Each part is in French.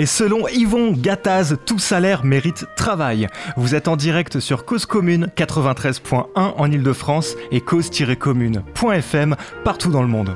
Et selon Yvon Gattaz, tout salaire mérite travail. Vous êtes en direct sur Cause Commune 93.1 en Ile-de-France et cause-commune.fm partout dans le monde.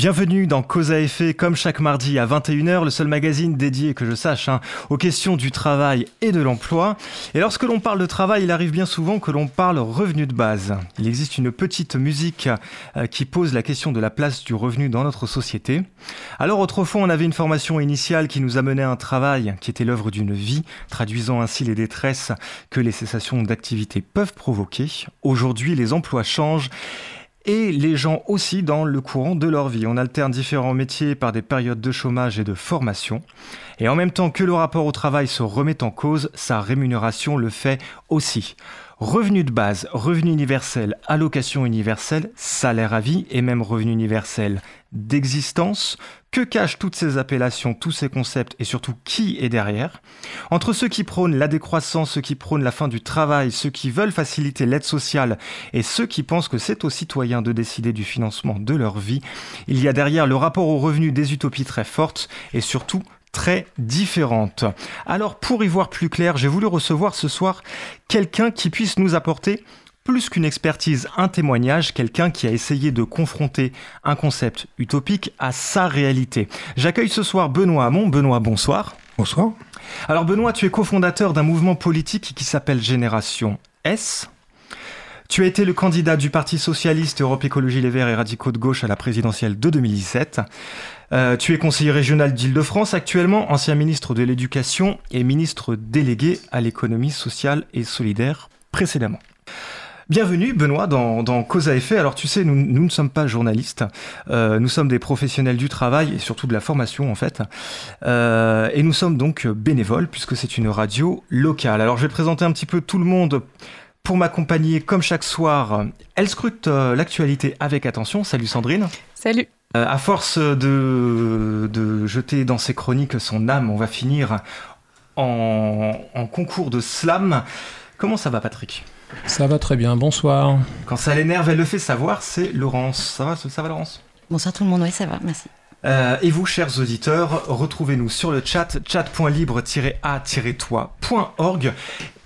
Bienvenue dans Cause à effet, comme chaque mardi à 21h, le seul magazine dédié, que je sache, hein, aux questions du travail et de l'emploi. Et lorsque l'on parle de travail, il arrive bien souvent que l'on parle revenu de base. Il existe une petite musique euh, qui pose la question de la place du revenu dans notre société. Alors autrefois, on avait une formation initiale qui nous amenait à un travail qui était l'œuvre d'une vie, traduisant ainsi les détresses que les cessations d'activité peuvent provoquer. Aujourd'hui, les emplois changent et les gens aussi dans le courant de leur vie. On alterne différents métiers par des périodes de chômage et de formation. Et en même temps que le rapport au travail se remet en cause, sa rémunération le fait aussi. Revenu de base, revenu universel, allocation universelle, salaire à vie et même revenu universel d'existence. Que cachent toutes ces appellations, tous ces concepts et surtout qui est derrière? Entre ceux qui prônent la décroissance, ceux qui prônent la fin du travail, ceux qui veulent faciliter l'aide sociale et ceux qui pensent que c'est aux citoyens de décider du financement de leur vie, il y a derrière le rapport au revenu des utopies très fortes et surtout très différentes. Alors pour y voir plus clair, j'ai voulu recevoir ce soir quelqu'un qui puisse nous apporter plus qu'une expertise, un témoignage, quelqu'un qui a essayé de confronter un concept utopique à sa réalité. J'accueille ce soir Benoît Hamon. Benoît, bonsoir. Bonsoir. Alors Benoît, tu es cofondateur d'un mouvement politique qui s'appelle Génération S. Tu as été le candidat du Parti Socialiste, Europe Écologie Les Verts et Radicaux de Gauche à la présidentielle de 2017. Euh, tu es conseiller régional d'Île-de-France actuellement, ancien ministre de l'Éducation et ministre délégué à l'économie sociale et solidaire précédemment. Bienvenue Benoît dans, Cause à effet. Alors tu sais, nous, ne sommes pas journalistes, euh, nous sommes des professionnels du travail et surtout de la formation en fait. Euh, et nous sommes donc bénévoles puisque c'est une radio locale. Alors je vais présenter un petit peu tout le monde pour m'accompagner comme chaque soir. Elle scrute l'actualité avec attention. Salut Sandrine. Salut. Euh, à force de, jeter dans ses chroniques son âme, on va finir en, concours de slam. Comment ça va, Patrick? Ça va très bien, bonsoir. Quand ça l'énerve, elle le fait savoir, c'est Laurence. Ça va, ça va Laurence? Bonsoir tout le monde, oui, ça va, merci. Euh, et vous, chers auditeurs, retrouvez-nous sur le chat chat.libre-a-toi.org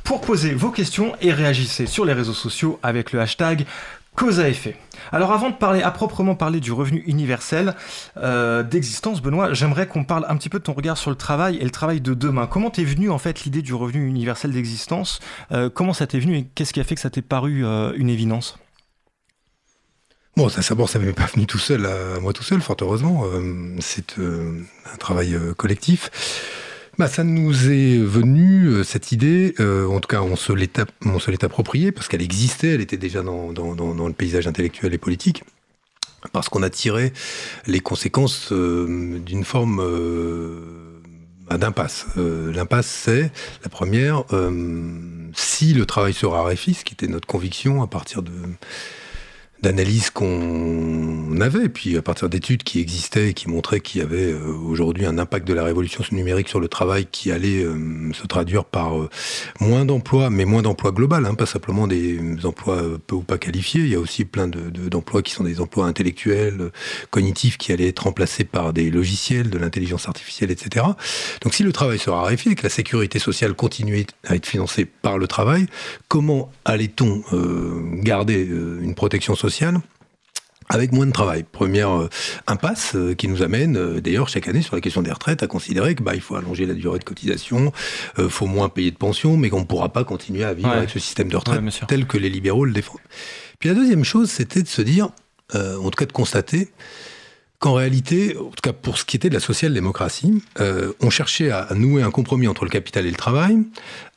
pour poser vos questions et réagissez sur les réseaux sociaux avec le hashtag Cause à effet. Alors avant de parler à proprement parler du revenu universel euh, d'existence, Benoît, j'aimerais qu'on parle un petit peu de ton regard sur le travail et le travail de demain. Comment t'es venu en fait l'idée du revenu universel d'existence? Euh, Comment ça t'est venu et qu'est-ce qui a fait que ça t'est paru euh, une évidence? Bon, ça, d'abord, ça m'est pas venu tout seul, moi tout seul, fort heureusement. c'est un travail collectif. Bah, ça nous est venu, euh, cette idée, euh, en tout cas on se l'est appropriée, parce qu'elle existait, elle était déjà dans, le paysage intellectuel et politique, parce qu'on a tiré les conséquences euh, d'une forme bah, d'impasse. L'impasse, c'est, la première, si le travail se raréfie, ce qui était notre conviction à partir de d'analyse qu'on avait, puis à partir d'études qui existaient et qui montraient qu'il y avait euh, aujourd'hui un impact de la révolution numérique sur le travail qui allait euh, se traduire par euh, moins d'emplois, mais moins d'emplois global, hein, pas simplement des emplois peu ou pas qualifiés. Il y a aussi plein d'emplois de, qui sont des emplois intellectuels, cognitifs, qui allaient être remplacés par des logiciels, de l'intelligence artificielle, etc. Donc si le travail se raréfie, que la sécurité sociale continue à être financée par le travail, comment allait-on garder une protection sociale avec moins de travail. Première euh, impasse euh, qui nous amène, euh, d'ailleurs, chaque année sur la question des retraites, à considérer que bah, il faut allonger la durée de cotisation, il faut moins payer de pension, mais qu'on ne pourra pas continuer à vivre avec ce système de retraite tel que les libéraux le défendent. Puis la deuxième chose, c'était de se dire, en tout cas de constater, qu'en réalité, en tout cas pour ce qui était de la social-démocratie, euh, on cherchait à, nouer un compromis entre le capital et le travail,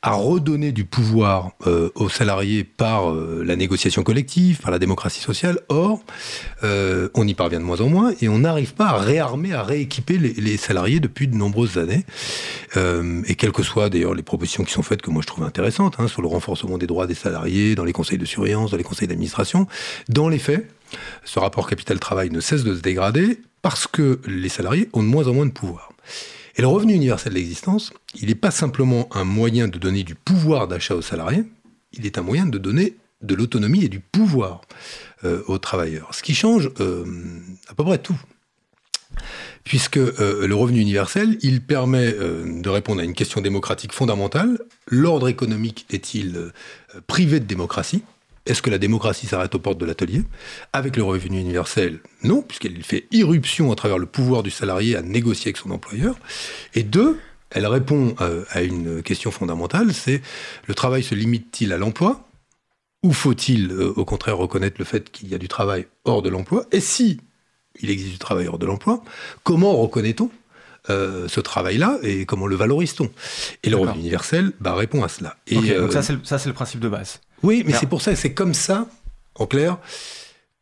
à redonner du pouvoir euh, aux salariés par euh, la négociation collective, par la démocratie sociale. Or, on y parvient de moins en moins et on n'arrive pas à réarmer, à rééquiper les, salariés depuis de nombreuses années. et quelles que soient d'ailleurs les propositions qui sont faites, que moi je trouve intéressantes, hein, sur le renforcement des droits des salariés, dans les conseils de surveillance, dans les conseils d'administration, dans les faits, ce rapport capital-travail ne cesse de se dégrader parce que les salariés ont de moins en moins de pouvoir. Et le revenu universel d'existence, il n'est pas simplement un moyen de donner du pouvoir d'achat aux salariés, il est un moyen de donner de l'autonomie et du pouvoir euh, aux travailleurs. Ce qui change euh, à peu près tout. Puisque euh, le revenu universel, il permet de répondre à une question démocratique fondamentale. L'ordre économique est-il privé de démocratie? Est-ce que la démocratie s'arrête aux portes de l'atelier? Avec le revenu universel, non, puisqu'elle fait irruption à travers le pouvoir du salarié à négocier avec son employeur. Et deux, elle répond à une question fondamentale, c'est le travail se limite-t-il à l'emploi? Ou faut-il euh, au contraire reconnaître le fait qu'il y a du travail hors de l'emploi? Et si il existe du travail hors de l'emploi, comment reconnaît-on euh, ce travail-là et comment le valorise-t-on Et le revenu universel bah, répond à cela. Et, donc ça c'est le, principe de base. Oui, mais c'est pour ça, c'est comme ça, en clair,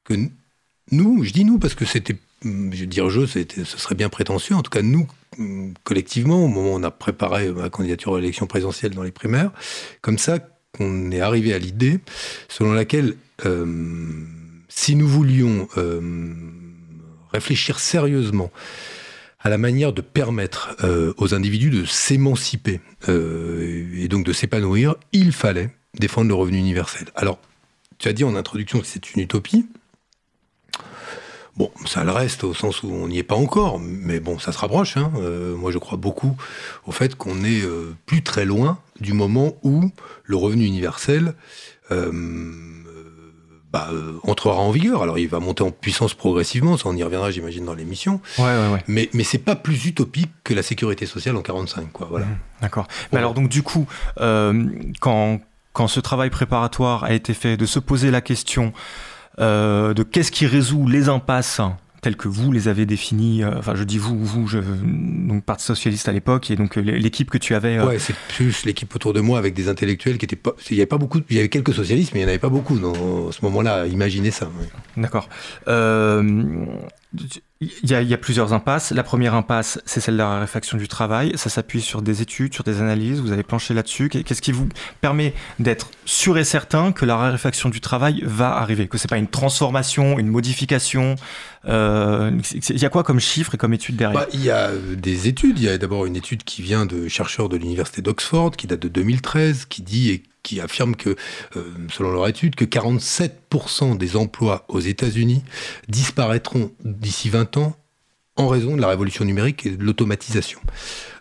que nous, je dis nous parce que c'était, je veux dire je, ce serait bien prétentieux, en tout cas nous, collectivement, au moment où on a préparé ma candidature à l'élection présidentielle dans les primaires, comme ça, qu'on est arrivé à l'idée selon laquelle euh, si nous voulions euh, réfléchir sérieusement à la manière de permettre euh, aux individus de s'émanciper et donc de s'épanouir, il fallait défendre le revenu universel. Alors, tu as dit en introduction que c'est une utopie. Bon, ça le reste au sens où on n'y est pas encore, mais bon, ça se rapproche. Hein. Euh, moi, je crois beaucoup au fait qu'on est euh, plus très loin du moment où le revenu universel euh, bah, entrera en vigueur. Alors, il va monter en puissance progressivement, ça on y reviendra, j'imagine, dans l'émission. Ouais, ouais, ouais. Mais, mais c'est pas plus utopique que la sécurité sociale en 45, quoi. Voilà. Mmh, d'accord. Mais alors, donc, du coup, quand, quand ce travail préparatoire a été fait, de se poser la question euh, de qu'est-ce qui résout les impasses telles que vous les avez définies, euh, enfin je dis vous, vous, je, donc Parti Socialiste à l'époque, et donc euh, l'équipe que tu avais... Ouais, c'est plus l'équipe autour de moi avec des intellectuels qui étaient pas... Il y avait pas beaucoup, il y avait quelques socialistes, mais il n'y en avait pas beaucoup dans ce moment-là, imaginez ça. D'accord. Il y, a, il y, a, plusieurs impasses. La première impasse, c'est celle de la raréfaction du travail. Ça s'appuie sur des études, sur des analyses. Vous avez planché là-dessus. Qu'est-ce qui vous permet d'être sûr et certain que la raréfaction du travail va arriver? Que c'est pas une transformation, une modification euh, Il y a quoi comme chiffres et comme études derrière? Bah, Il y a euh, des études. Il y a d'abord une étude qui vient de chercheurs de l'université d'Oxford, qui date de 2013, qui dit qui affirme que, euh, selon leur étude, que 47% des emplois aux États-Unis disparaîtront d'ici 20 ans en raison de la révolution numérique et de l'automatisation.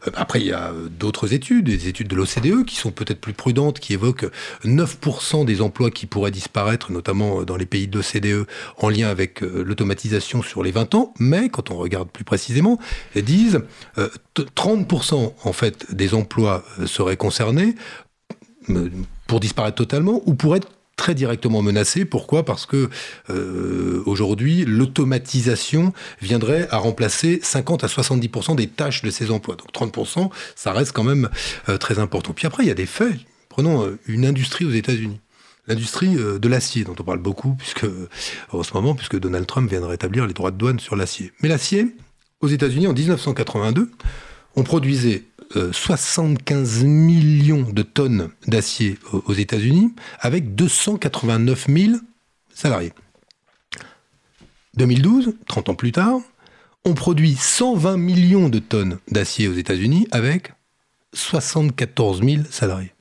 Euh, après, il y a euh, d'autres études, des études de l'OCDE qui sont peut-être plus prudentes, qui évoquent 9% des emplois qui pourraient disparaître, notamment dans les pays de l'OCDE, en lien avec l'automatisation sur les 20 ans. Mais quand on regarde plus précisément, elles disent 30% en fait des emplois seraient concernés pour disparaître totalement ou pour être très directement menacé. Pourquoi? Parce que euh, aujourd'hui, l'automatisation viendrait à remplacer 50 à 70% des tâches de ces emplois. Donc 30%, ça reste quand même euh, très important. Puis après, il y a des faits. Prenons euh, une industrie aux États-Unis. L'industrie de l'acier, dont on parle beaucoup, puisque en ce moment, puisque Donald Trump vient de rétablir les droits de douane sur l'acier. Mais l'acier, aux États-Unis, en 1982, on produisait 75 euh, millions de tonnes d'acier aux États-Unis avec 289 000 salariés. 2012, 30 ans plus tard, on produit 120 millions de tonnes d'acier aux États-Unis avec 74 000 salariés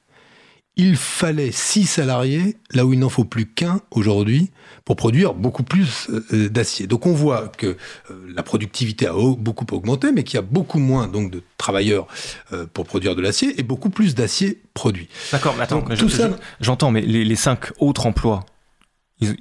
il fallait six salariés, là où il n'en faut plus qu'un aujourd'hui, pour produire beaucoup plus euh, d'acier. Donc on voit que euh, la productivité a beaucoup augmenté, mais qu'il y a beaucoup moins donc de travailleurs euh, pour produire de l'acier et beaucoup plus d'acier produit. D'accord, mais attends, j'entends, mais les, cinq autres emplois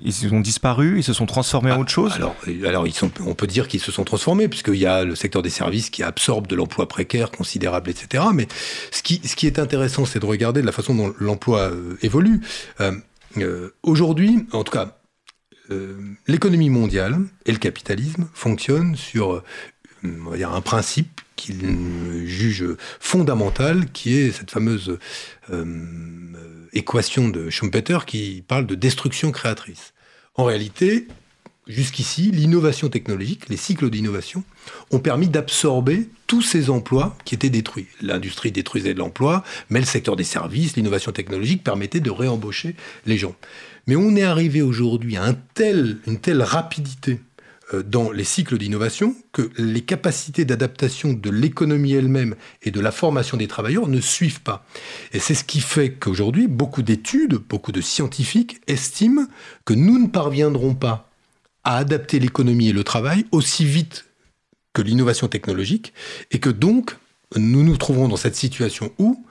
ils, ont disparu, ils se sont transformés en ah, autre chose Alors, alors ils sont, on peut dire qu'ils se sont transformés, puisqu'il y a le secteur des services qui absorbe de l'emploi précaire considérable, etc. Mais ce qui, ce qui est intéressant, c'est de regarder de la façon dont l'emploi euh, évolue. Euh, euh, aujourd'hui, en tout cas, l'économie mondiale et le capitalisme fonctionnent sur on va dire, un principe qu'il juge fondamental, qui est cette fameuse équation de Schumpeter qui parle de destruction créatrice. En réalité, jusqu'ici, l'innovation technologique, les cycles d'innovation, ont permis d'absorber tous ces emplois qui étaient détruits. L'industrie détruisait de l'emploi, mais le secteur des services, l'innovation technologique permettait de réembaucher les gens. Mais on est arrivé aujourd'hui à une telle rapidité dans les cycles d'innovation que les capacités d'adaptation de l'économie elle-même et de la formation des travailleurs ne suivent pas. Et c'est ce qui fait qu'aujourd'hui, beaucoup d'études, beaucoup de scientifiques estiment que nous ne parviendrons pas à adapter l'économie et le travail aussi vite que l'innovation technologique, et que donc nous nous trouverons dans cette situation où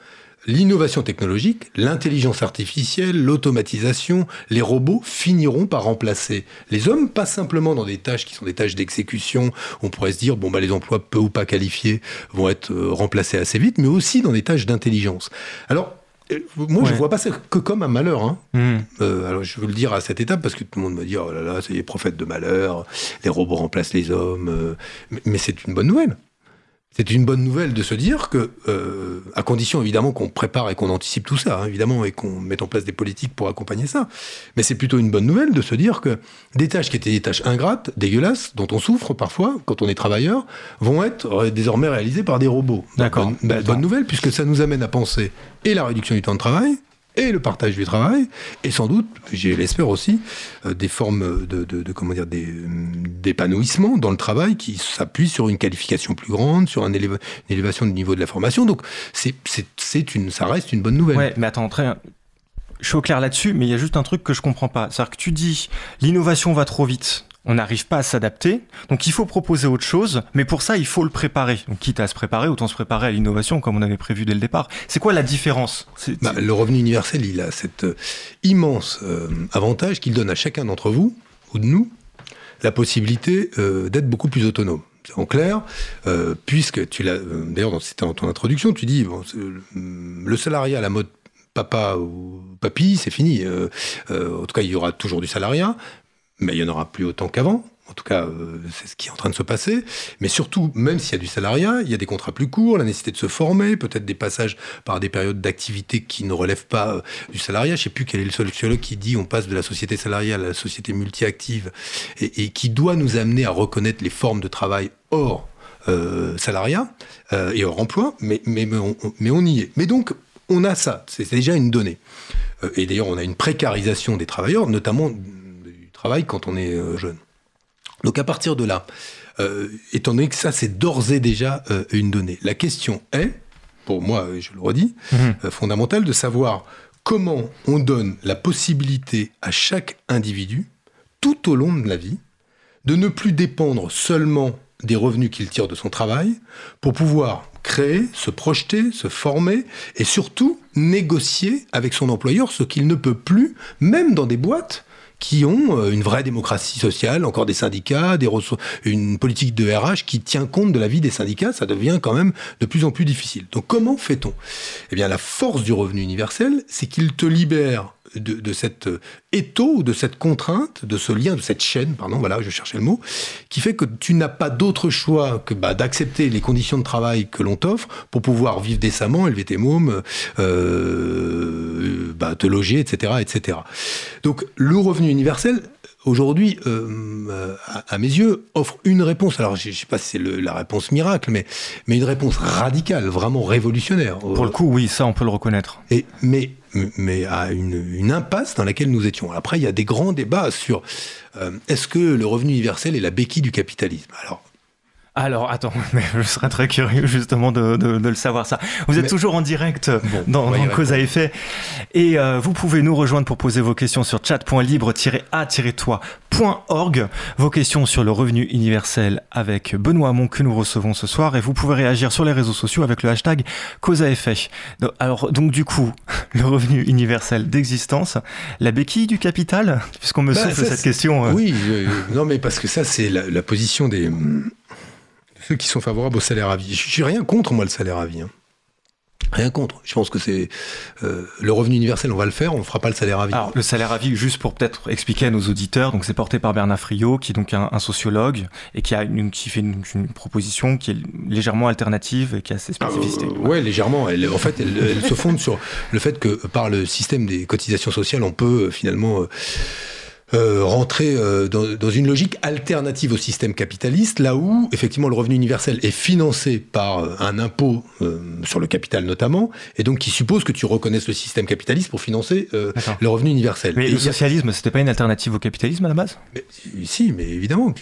l'innovation technologique, l'intelligence artificielle, l'automatisation, les robots finiront par remplacer les hommes, pas simplement dans des tâches qui sont des tâches d'exécution, on pourrait se dire, bon, bah, les emplois peu ou pas qualifiés vont être euh, remplacés assez vite, mais aussi dans des tâches d'intelligence. Alors, euh, moi, je ne vois pas ça que comme un malheur. Hein. Hmm. Euh, alors, je veux le dire à cette étape parce que tout le monde me dit oh là là, c'est les prophètes de malheur, les robots remplacent les hommes. mais c'est une bonne nouvelle c'est une bonne nouvelle de se dire que, euh, à condition évidemment qu'on prépare et qu'on anticipe tout ça, hein, évidemment, et qu'on mette en place des politiques pour accompagner ça. Mais c'est plutôt une bonne nouvelle de se dire que des tâches qui étaient des tâches ingrates, dégueulasses, dont on souffre parfois quand on est travailleur, vont être désormais réalisées par des robots. D'accord. Bonne, bonne nouvelle puisque ça nous amène à penser et la réduction du temps de travail, et le partage du travail, et sans doute, je l'espère aussi, euh, des formes de, comment dire, d'épanouissement dans le travail qui s'appuient sur une qualification plus grande, sur une élévation du niveau de la formation. Donc, c'est, une, ça reste une bonne nouvelle. Ouais, mais attends, je suis au clair là-dessus, mais il y a juste un truc que je comprends pas. C'est-à-dire que tu dis, l'innovation va trop vite on n'arrive pas à s'adapter. Donc il faut proposer autre chose, mais pour ça, il faut le préparer. Donc quitte à se préparer, autant se préparer à l'innovation comme on avait prévu dès le départ. C'est quoi la différence? Bah, Le revenu universel, il a cet euh, immense euh, avantage qu'il donne à chacun d'entre vous, ou de nous, la possibilité euh, d'être beaucoup plus autonome. En clair, puisque tu l'as, d'ailleurs, c'était dans ton introduction, tu dis, bon, le salariat à la mode papa ou papy, c'est fini. en tout cas, il y aura toujours du salariat, mais il n'y en aura plus autant qu'avant. En tout cas, euh, c'est ce qui est en train de se passer. Mais surtout, même s'il y a du salariat, il y a des contrats plus courts, la nécessité de se former, peut-être des passages par des périodes d'activité qui ne relèvent pas euh, du salariat. Je ne sais plus quel est le sociologue qui dit on passe de la société salariale à la société multi-active et, qui doit nous amener à reconnaître les formes de travail hors euh, salariat et hors emploi, mais on y est. Mais donc, on a ça, c'est déjà une donnée. et d'ailleurs, on a une précarisation des travailleurs, notamment travail quand on est euh, jeune. Donc à partir de là, euh, étant donné que ça c'est d'ores et déjà euh, une donnée, la question est, pour moi, je le redis, mhm. fondamentale de savoir comment on donne la possibilité à chaque individu, tout au long de la vie, de ne plus dépendre seulement des revenus qu'il tire de son travail, pour pouvoir créer, se projeter, se former et surtout négocier avec son employeur ce qu'il ne peut plus, même dans des boîtes qui ont euh, une vraie démocratie sociale, encore des syndicats, des une politique de RH qui tient compte de la vie des syndicats, ça devient quand même de plus en plus difficile. Donc comment fait-on? Eh bien la force du revenu universel, c'est qu'il te libère de, de cet euh, étau, de cette contrainte, de ce lien, de cette chaîne, pardon, voilà, je cherchais le mot, qui fait que tu n'as pas d'autre choix que bah, d'accepter les conditions de travail que l'on t'offre pour pouvoir vivre décemment, élever tes mômes, euh, bah, te loger, etc., etc. Donc le revenu universel, aujourd'hui, euh, à, mes yeux, offre une réponse. Alors, je ne sais pas si c'est la réponse miracle, mais, mais une réponse radicale, vraiment révolutionnaire. Pour le coup, oui, ça, on peut le reconnaître. Et, mais, mais à une, une impasse dans laquelle nous étions. Après, il y a des grands débats sur euh, est-ce que le revenu universel est la béquille du capitalisme? Alors, alors, attends, mais je serais très curieux justement de, le savoir ça. Vous êtes toujours en direct dans, Cause à effet et euh, vous pouvez nous rejoindre pour poser vos questions sur chat.libre-a-toi.org. Vos questions sur le revenu universel avec Benoît Hamon que nous recevons ce soir et vous pouvez réagir sur les réseaux sociaux avec le hashtag Cause à effet. Alors, donc du coup, le revenu universel d'existence, la béquille du capital, puisqu'on me bah, souffle cette question. Euh. Oui, non mais parce que ça c'est la position des ceux qui sont favorables au salaire à vie. Je suis rien contre, moi, le salaire à vie. Hein. Rien contre. Je pense que c'est euh, le revenu universel, on va le faire, on ne fera pas le salaire à vie. Alors, le salaire à vie, juste pour peut-être expliquer à nos auditeurs, donc c'est porté par Bernard Friot, qui est donc un, sociologue et qui a une, qui fait une, proposition qui est légèrement alternative et qui a ses spécificités. Euh, ouais, légèrement. Elle, en fait, elle, se fonde sur le fait que par le système des cotisations sociales, on peut euh, finalement euh, rentrer euh, dans, dans, une logique alternative au système capitaliste, là où effectivement le revenu universel est financé par euh, un impôt euh, sur le capital notamment, et donc qui suppose que tu reconnaisses le système capitaliste pour financer le revenu universel. Mais et le socialisme, c'était pas une alternative au capitalisme à la base? Mais, Si, mais évidemment.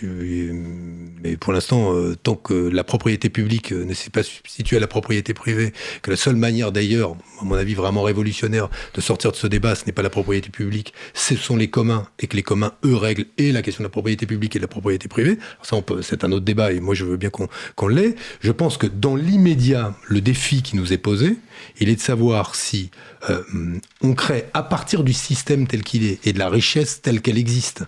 Mais pour l'instant, tant que la propriété publique ne s'est pas substituée à la propriété privée, que la seule manière d'ailleurs, à mon avis vraiment révolutionnaire, de sortir de ce débat, ce n'est pas la propriété publique, ce sont les communs, et que les communs, eux, règlent et la question de la propriété publique et de la propriété privée. Ça, c'est un autre débat, et moi je veux bien qu'on qu l'ait. Je pense que dans l'immédiat, le défi qui nous est posé, il est de savoir si euh, on crée à partir du système tel qu'il est et de la richesse telle qu'elle existe,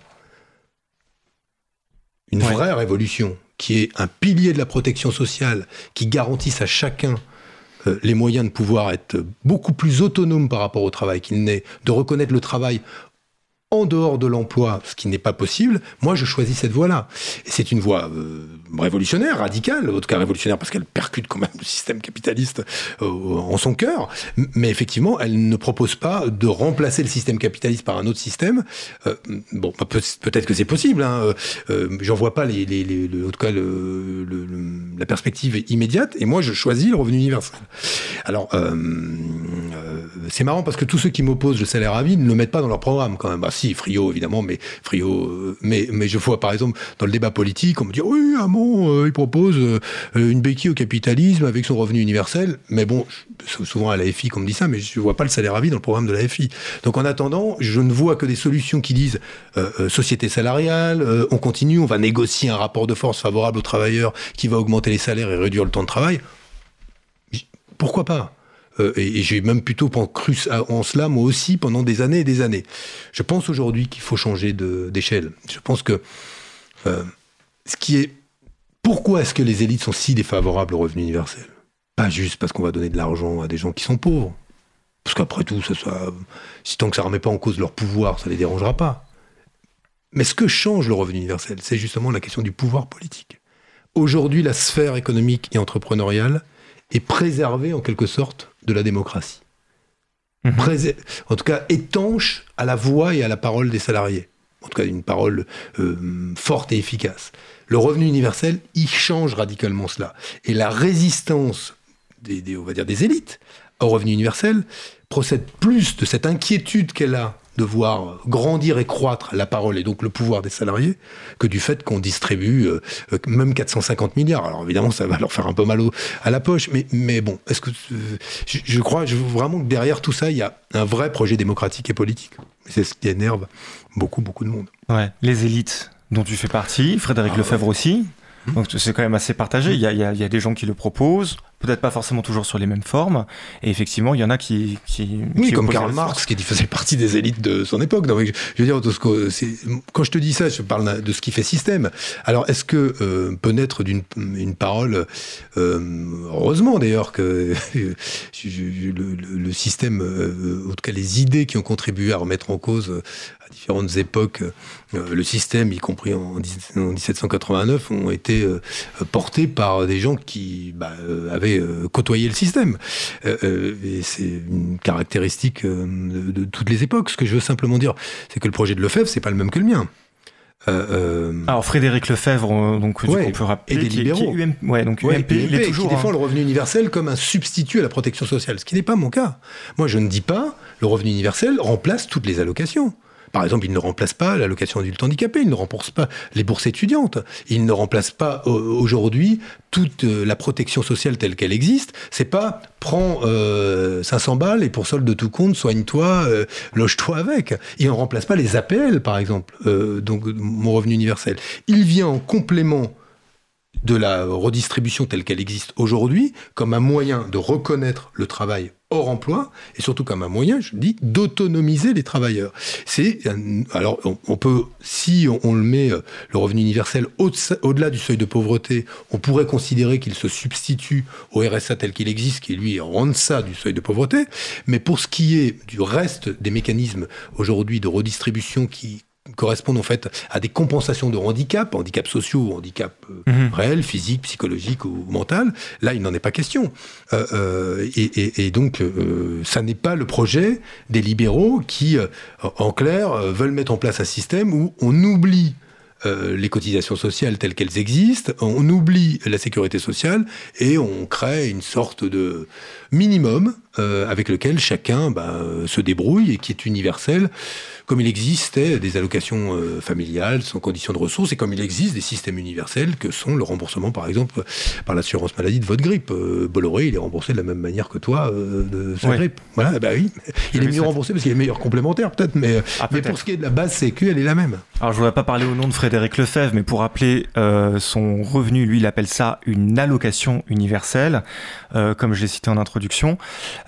une ouais. vraie révolution qui est un pilier de la protection sociale, qui garantisse à chacun euh, les moyens de pouvoir être beaucoup plus autonome par rapport au travail qu'il n'est, de reconnaître le travail en dehors de l'emploi, ce qui n'est pas possible, moi je choisis cette voie-là. C'est une voie euh, révolutionnaire, radicale, en tout cas révolutionnaire parce qu'elle percute quand même le système capitaliste euh, en son cœur, mais effectivement elle ne propose pas de remplacer le système capitaliste par un autre système. Euh, bon, peut, peut-être que c'est possible, hein, j'en vois pas les, les, les, le, en tout cas la perspective immédiate, et moi je choisis le revenu universel. Alors c'est marrant parce que tous ceux qui m'opposent le salaire à vie ne le mettent pas dans leur programme quand même. Bah, si, Frio, évidemment, mais Frio, euh, mais, je vois par exemple dans le débat politique, on me dit oui, Hamon, euh, il propose euh, une béquille au capitalisme avec son revenu universel. Mais bon, souvent à la FI qu'on me dit ça, mais je ne vois pas le salaire à vie dans le programme de la FI. Donc en attendant, je ne vois que des solutions qui disent euh, société salariale, euh, on continue, on va négocier un rapport de force favorable aux travailleurs qui va augmenter les salaires et réduire le temps de travail. Pourquoi pas? Euh, et, et j'ai même plutôt cru en cela moi aussi pendant des années et des années. Je pense aujourd'hui qu'il faut changer d'échelle. Je pense que euh, ce qui est pourquoi est-ce que les élites sont si défavorables au revenu universel? Pas juste parce qu'on va donner de l'argent à des gens qui sont pauvres. Parce qu'après tout, ça si tant que ça ne remet pas en cause leur pouvoir, ça ne les dérangera pas. Mais ce que change le revenu universel, c'est justement la question du pouvoir politique. Aujourd'hui, la sphère économique et entrepreneuriale est préservée en quelque sorte de la démocratie. Mmh. Présé en tout cas, étanche à la voix et à la parole des salariés. En tout cas, une parole euh, forte et efficace. Le revenu universel, il change radicalement cela. Et la résistance des, on va dire des élites au revenu universel procède plus de cette inquiétude qu'elle a de voir grandir et croître la parole et donc le pouvoir des salariés que du fait qu'on distribue euh, même 450 milliards. Alors évidemment, ça va leur faire un peu mal au, à la poche, mais, mais bon, est-ce que euh, je, crois vraiment que derrière tout ça, il y a un vrai projet démocratique et politique. C'est ce qui énerve beaucoup, beaucoup de monde. Ouais, les élites dont tu fais partie, Frédéric ah, Lefebvre ouais. aussi. Donc c'est quand même assez partagé. Il y, a, il, y a, il y, a, des gens qui le proposent, peut-être pas forcément toujours sur les mêmes formes. Et effectivement, il y en a qui. qui oui, qui comme Karl Marx, qui faisait partie des élites de son époque. Donc, je veux dire, quand je te dis ça, je parle de ce qui fait système. Alors, est-ce que euh, peut naître d'une une parole, euh, heureusement d'ailleurs que le, le, le, système, euh, en tout cas les idées qui ont contribué à remettre en cause à différentes époques euh, le système, y compris en, en 1789, ont été euh, portés par des gens qui bah, avaient euh, côtoyé le système. et c'est une caractéristique de, toutes les époques. Ce que je veux simplement dire, c'est que le projet de Lefebvre, c'est pas le même que le mien. Euh, Alors Frédéric Lefebvre, donc ouais, on peut rappeler, et des libéraux, qui, qui UM, ouais, donc ouais, UMP, UMP, il est toujours, qui défend hein. le revenu universel comme un substitut à la protection sociale, ce qui n'est pas mon cas. Moi, je ne dis pas le revenu universel remplace toutes les allocations. Par exemple, il ne remplace pas l'allocation adulte handicapé, il ne remplace pas les bourses étudiantes, il ne remplace pas aujourd'hui toute la protection sociale telle qu'elle existe. C'est pas prends euh, 500 balles et pour solde de tout compte, soigne-toi, euh, loge-toi avec. Il ne remplace pas les APL, par exemple, euh, donc mon revenu universel. Il vient en complément de la redistribution telle qu'elle existe aujourd'hui comme un moyen de reconnaître le travail hors emploi et surtout comme un moyen, je dis, d'autonomiser les travailleurs. C'est alors on, peut, si on, le met le revenu universel au-delà du seuil de pauvreté, on pourrait considérer qu'il se substitue au RSA tel qu'il existe, qui lui en deçà du seuil de pauvreté. Mais pour ce qui est du reste des mécanismes aujourd'hui de redistribution qui correspondent en fait à des compensations de handicap, handicap sociaux, handicap euh, mhm. réel, physique, psychologique ou mental. Là, il n'en est pas question. Et, et, donc, ça n'est pas le projet des libéraux qui, en clair, veulent mettre en place un système où on oublie euh, les cotisations sociales telles qu'elles existent, on oublie la sécurité sociale et on crée une sorte de minimum euh, avec lequel chacun bah, se débrouille et qui est universel comme il existait des allocations euh, familiales sans condition de ressources et comme il existe des systèmes universels que sont le remboursement, par exemple, par l'assurance maladie de votre grippe. Euh, Bolloré, il est remboursé de la même manière que toi euh, de sa grippe. Voilà, bah oui. Il est mieux remboursé parce qu'il est meilleur complémentaire, peut-être, mais, ah, mais pour ce qui est de la base Sécu, elle est la même. Alors, je ne voudrais pas parler au nom de Frédéric Lefebvre, mais pour rappeler son revenu, lui, il appelle ça une allocation universelle, comme je l'ai cité en introduction.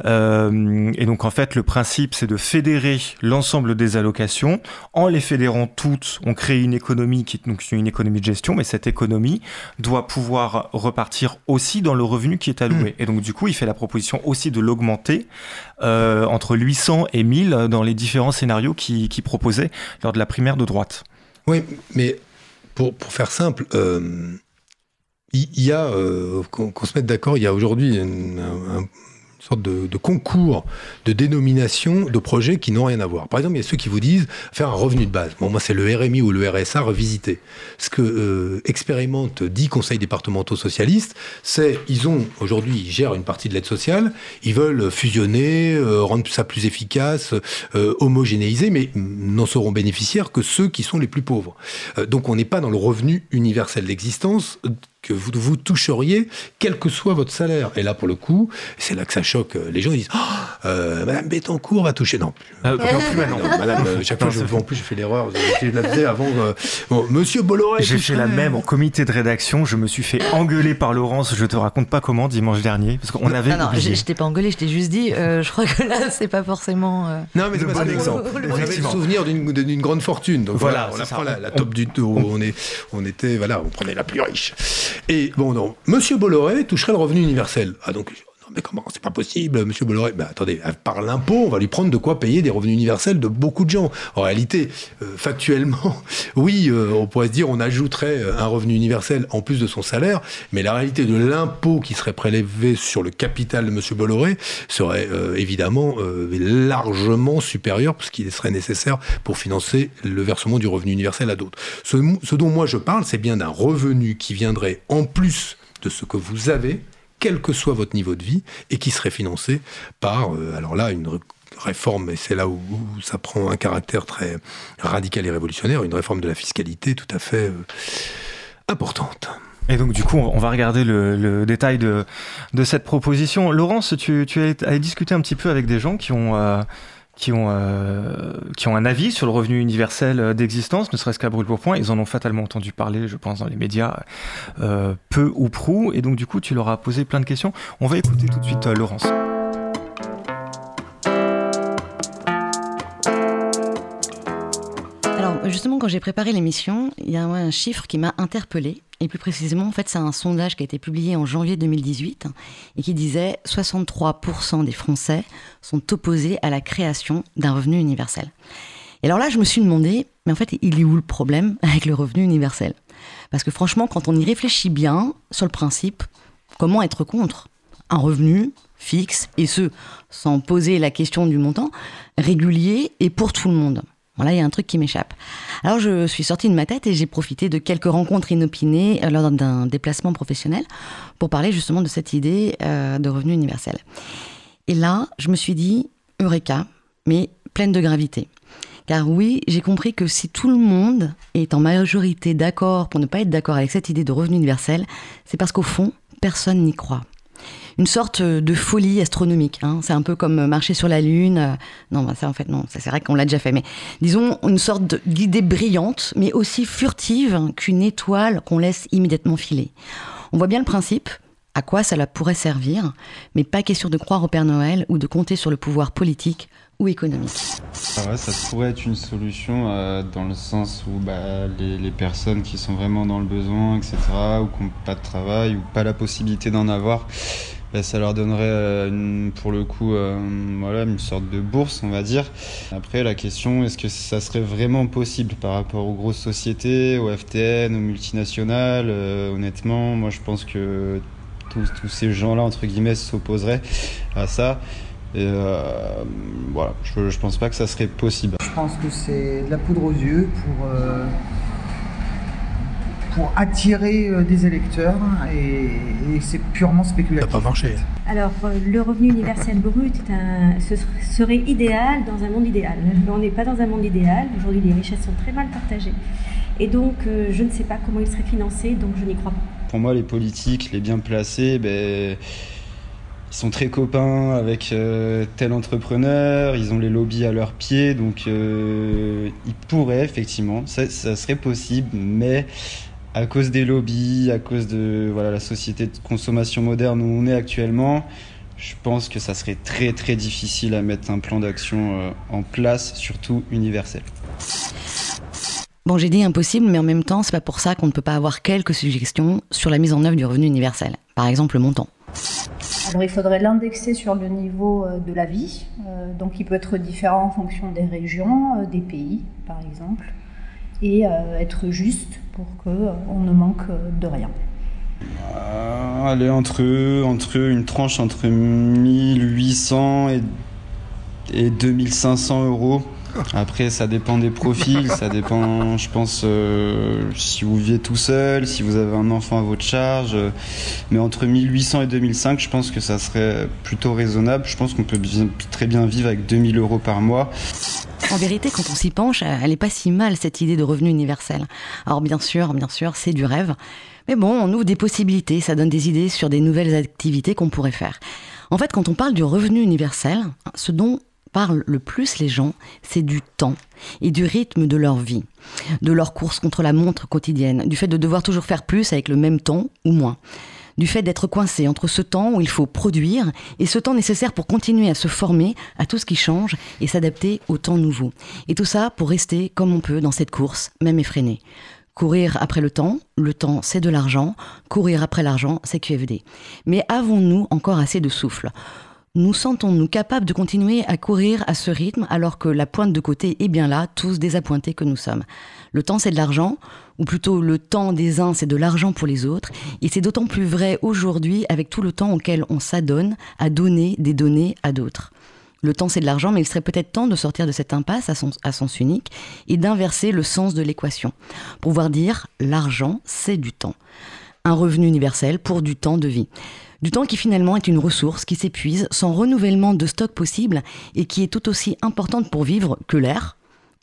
Et donc, en fait, le principe, c'est de fédérer l'ensemble des allocations en les fédérant toutes, on crée une économie qui est donc une économie de gestion, mais cette économie doit pouvoir repartir aussi dans le revenu qui est alloué. Mm. Et donc du coup, il fait la proposition aussi de l'augmenter euh, entre 800 et 1000 dans les différents scénarios qu'il qui proposait lors de la primaire de droite. Oui, mais pour, faire simple, euh, il y, a, euh, qu'on se mette d'accord, il y a aujourd'hui un, sorte de, concours de dénomination de projets qui n'ont rien à voir. Par exemple, il y a ceux qui vous disent faire un revenu de base. Bon, moi, c'est le RMI ou le RSA revisité. Ce que euh, expérimentent dix conseils départementaux socialistes, c'est ils ont aujourd'hui, ils gèrent une partie de l'aide sociale, ils veulent fusionner, euh, rendre ça plus efficace, euh, homogénéiser, mais n'en seront bénéficiaires que ceux qui sont les plus pauvres. donc, on n'est pas dans le revenu universel d'existence que vous vous toucheriez, quel que soit votre salaire. Et là, pour le coup, c'est là que ça choque. Les gens ils disent oh, euh, Madame Bettencourt va toucher. Non, plus, euh, plus maintenant. Madame, euh, chaque fois, je, en plus, j'ai fait l'erreur. Je la faisais avant. bon, Monsieur Bolloré. J'ai fait la même en comité de rédaction. Je me suis fait engueuler par Laurence. Je te raconte pas comment dimanche dernier, parce qu'on avait. Non, non, je t'ai pas engueulé. Je t'ai juste dit. je crois que là, c'est pas forcément. Non, mais c'est pas bon exemple. On avait le souvenir d'une grande fortune. Donc voilà, on a pris la, la top du. On, est, on était, voilà, on prenait la plus riche. Et bon, non, Monsieur Bolloré toucherait le revenu universel. Ah donc mais comment C'est pas possible, monsieur Bolloré. Ben, attendez, par l'impôt, on va lui prendre de quoi payer des revenus universels de beaucoup de gens. En réalité, euh, factuellement, oui, euh, on pourrait se dire on ajouterait euh, un revenu universel en plus de son salaire, mais la réalité de l'impôt qui serait prélevé sur le capital de monsieur Bolloré serait évidemment largement supérieur, parce qu'il serait nécessaire pour financer le versement du revenu universel à d'autres. Ce dont moi je parle, c'est bien d'un revenu qui viendrait en plus de ce que vous avez quel que soit votre niveau de vie, et qui serait financé par, euh, alors là, une réforme, et c'est là où, ça prend un caractère très radical et révolutionnaire, une réforme de la fiscalité tout à fait euh, importante. Et donc du coup, on va regarder le, détail de, cette proposition. Laurence, tu, tu as, discuté un petit peu avec des gens qui ont... Euh, qui ont, euh, qui ont un avis sur le revenu universel euh, d'existence, ne serait-ce qu'à brûle pour point. Ils en ont fatalement entendu parler, je pense, dans les médias, euh, peu ou prou. Et donc, du coup, tu leur as posé plein de questions. On va écouter tout de suite Laurence. Justement, quand j'ai préparé l'émission, il y a un chiffre qui m'a interpellé et plus précisément, en fait, c'est un sondage qui a été publié en janvier 2018 et qui disait 63% des Français sont opposés à la création d'un revenu universel. Et alors là, je me suis demandé, mais en fait, il est où le problème avec le revenu universel? Parce que franchement, quand on y réfléchit bien, sur le principe, comment être contre? Un revenu fixe, et ce, sans poser la question du montant, régulier et pour tout le monde Voilà, il y a un truc qui m'échappe. Alors je suis sortie de ma tête et j'ai profité de quelques rencontres inopinées euh, lors d'un déplacement professionnel pour parler justement de cette idée euh, de revenu universel. Et là, je me suis dit, Eureka, mais pleine de gravité. Car oui, j'ai compris que si tout le monde est en majorité d'accord pour ne pas être d'accord avec cette idée de revenu universel, c'est parce qu'au fond, personne n'y croit une sorte de folie astronomique. Hein. C'est un peu comme marcher sur la Lune. Non, bah, ça en fait, non, ça c'est vrai qu'on l'a déjà fait. Mais disons une sorte d'idée brillante, mais aussi furtive qu'une étoile qu'on laisse immédiatement filer. On voit bien le principe, à quoi cela pourrait servir, mais pas question de croire au Père Noël ou de compter sur le pouvoir politique ou économique. Ah ça pourrait être une solution euh, dans le sens où bah, les, les, personnes qui sont vraiment dans le besoin, etc., ou qui n'ont pas de travail ou pas la possibilité d'en avoir, bah, ça leur donnerait pour le coup voilà, une sorte de bourse, on va dire. Après, la question, est-ce que ça serait vraiment possible par rapport aux grosses sociétés, aux FTN, aux multinationales Honnêtement, moi je pense que tous, ces gens-là, entre guillemets, s'opposeraient à ça. Et euh, voilà, je, ne pense pas que ça serait possible. Je pense que c'est de la poudre aux yeux pour, euh, pour attirer euh, des électeurs et, c'est purement spéculatif. Ça n'a pas marché. Alors, le revenu universel brut ce serait idéal dans un monde idéal. On n'est pas dans un monde idéal. Aujourd'hui, les richesses sont très mal partagées. Et donc, je ne sais pas comment il serait financé, donc je n'y crois pas. Pour moi, les politiques, les bien placés, ben ils sont très copains avec euh, tel entrepreneur, ils ont les lobbies à leurs pieds, donc euh, ils pourraient effectivement, ça, serait possible, mais à cause des lobbies, à cause de voilà la société de consommation moderne où on est actuellement, je pense que ça serait très très difficile à mettre un plan d'action euh, en place, surtout universel. Bon, j'ai dit impossible, mais en même temps, c'est pas pour ça qu'on ne peut pas avoir quelques suggestions sur la mise en œuvre du revenu universel. Par exemple, le montant. Alors il faudrait l'indexer sur le niveau euh, de la vie, euh, donc il peut être différent en fonction des régions, euh, des pays par exemple, et être juste pour qu'on ne manque de rien. allez, entre, entre une tranche entre 1800 et, et 2500 euros après, ça dépend des profils, ça dépend, je pense, euh, si vous vivez tout seul, si vous avez un enfant à votre charge. mais entre 1800 et 2005, je pense que ça serait plutôt raisonnable. Je pense qu'on peut très bien vivre avec 2000 euros par mois. En vérité, quand on s'y penche, elle n'est pas si mal cette idée de revenu universel. Alors bien sûr, bien sûr, c'est du rêve. Mais bon, on ouvre des possibilités, ça donne des idées sur des nouvelles activités qu'on pourrait faire. En fait, quand on parle du revenu universel, ce dont parlent le plus les gens, c'est du temps et du rythme de leur vie, de leur course contre la montre quotidienne, du fait de devoir toujours faire plus avec le même temps ou moins du fait d'être coincé entre ce temps où il faut produire et ce temps nécessaire pour continuer à se former à tout ce qui change et s'adapter au temps nouveau. Et tout ça pour rester comme on peut dans cette course, même effrénée. Courir après le temps, le temps c'est de l'argent, courir après l'argent c'est QFD. Mais avons-nous encore assez de souffle? Nous sentons-nous capables de continuer à courir à ce rythme alors que la pointe de côté est bien là, tous désappointés que nous sommes Le temps, c'est de l'argent, ou plutôt le temps des uns, c'est de l'argent pour les autres, et c'est d'autant plus vrai aujourd'hui avec tout le temps auquel on s'adonne à donner des données à d'autres. Le temps, c'est de l'argent, mais il serait peut-être temps de sortir de cette impasse à, sens unique et d'inverser le sens de l'équation. Pouvoir dire, l'argent, c'est du temps. Un revenu universel pour du temps de vie. Du temps qui finalement est une ressource qui s'épuise sans renouvellement de stock possible et qui est tout aussi importante pour vivre que l'air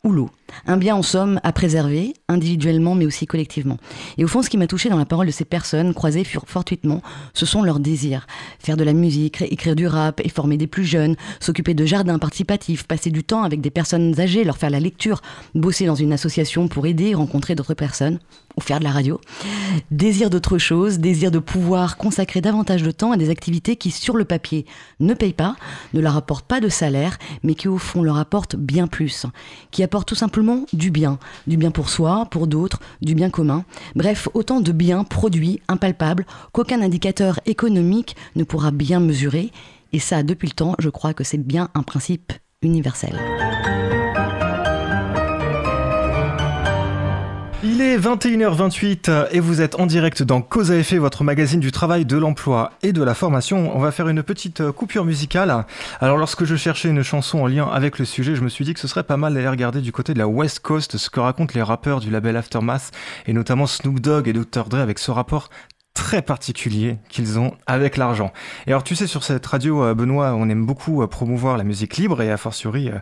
ou l'eau. Un bien en somme à préserver, individuellement mais aussi collectivement. Et au fond, ce qui m'a touché dans la parole de ces personnes croisées fortuitement, ce sont leurs désirs. Faire de la musique, écrire du rap et former des plus jeunes, s'occuper de jardins participatifs, passer du temps avec des personnes âgées, leur faire la lecture, bosser dans une association pour aider, rencontrer d'autres personnes ou faire de la radio. Désir d'autre chose, désir de pouvoir consacrer davantage de temps à des activités qui, sur le papier, ne payent pas, ne leur apportent pas de salaire, mais qui, au fond, leur apportent bien plus, qui apportent tout simplement du bien. Du bien pour soi, pour d'autres, du bien commun. Bref, autant de biens produits, impalpables, qu'aucun indicateur économique ne pourra bien mesurer. Et ça, depuis le temps, je crois que c'est bien un principe universel. Il est 21h28 et vous êtes en direct dans Cause à effet, votre magazine du travail, de l'emploi et de la formation. On va faire une petite coupure musicale. Alors lorsque je cherchais une chanson en lien avec le sujet, je me suis dit que ce serait pas mal d'aller regarder du côté de la West Coast ce que racontent les rappeurs du label Aftermath et notamment Snoop Dogg et Dr. Dre avec ce rapport très particulier qu'ils ont avec l'argent. Et alors tu sais sur cette radio euh, Benoît, on aime beaucoup euh, promouvoir la musique libre et a fortiori euh,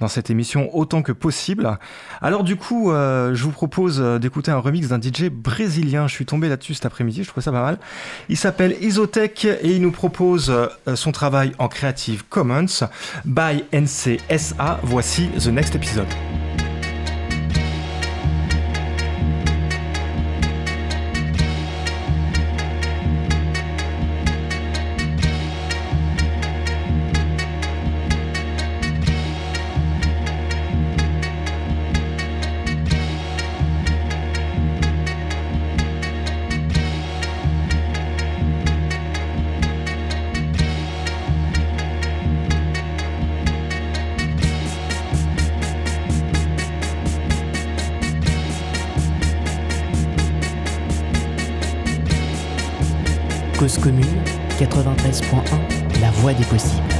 dans cette émission autant que possible. Alors du coup, je vous propose d'écouter un remix d'un DJ brésilien. Je suis tombé là-dessus cet après-midi, je trouve ça pas mal. Il s'appelle Isotech et il nous propose son travail en Creative Commons by NCSA. Voici The Next Episode. Commune, 93.1, la voix des possibles.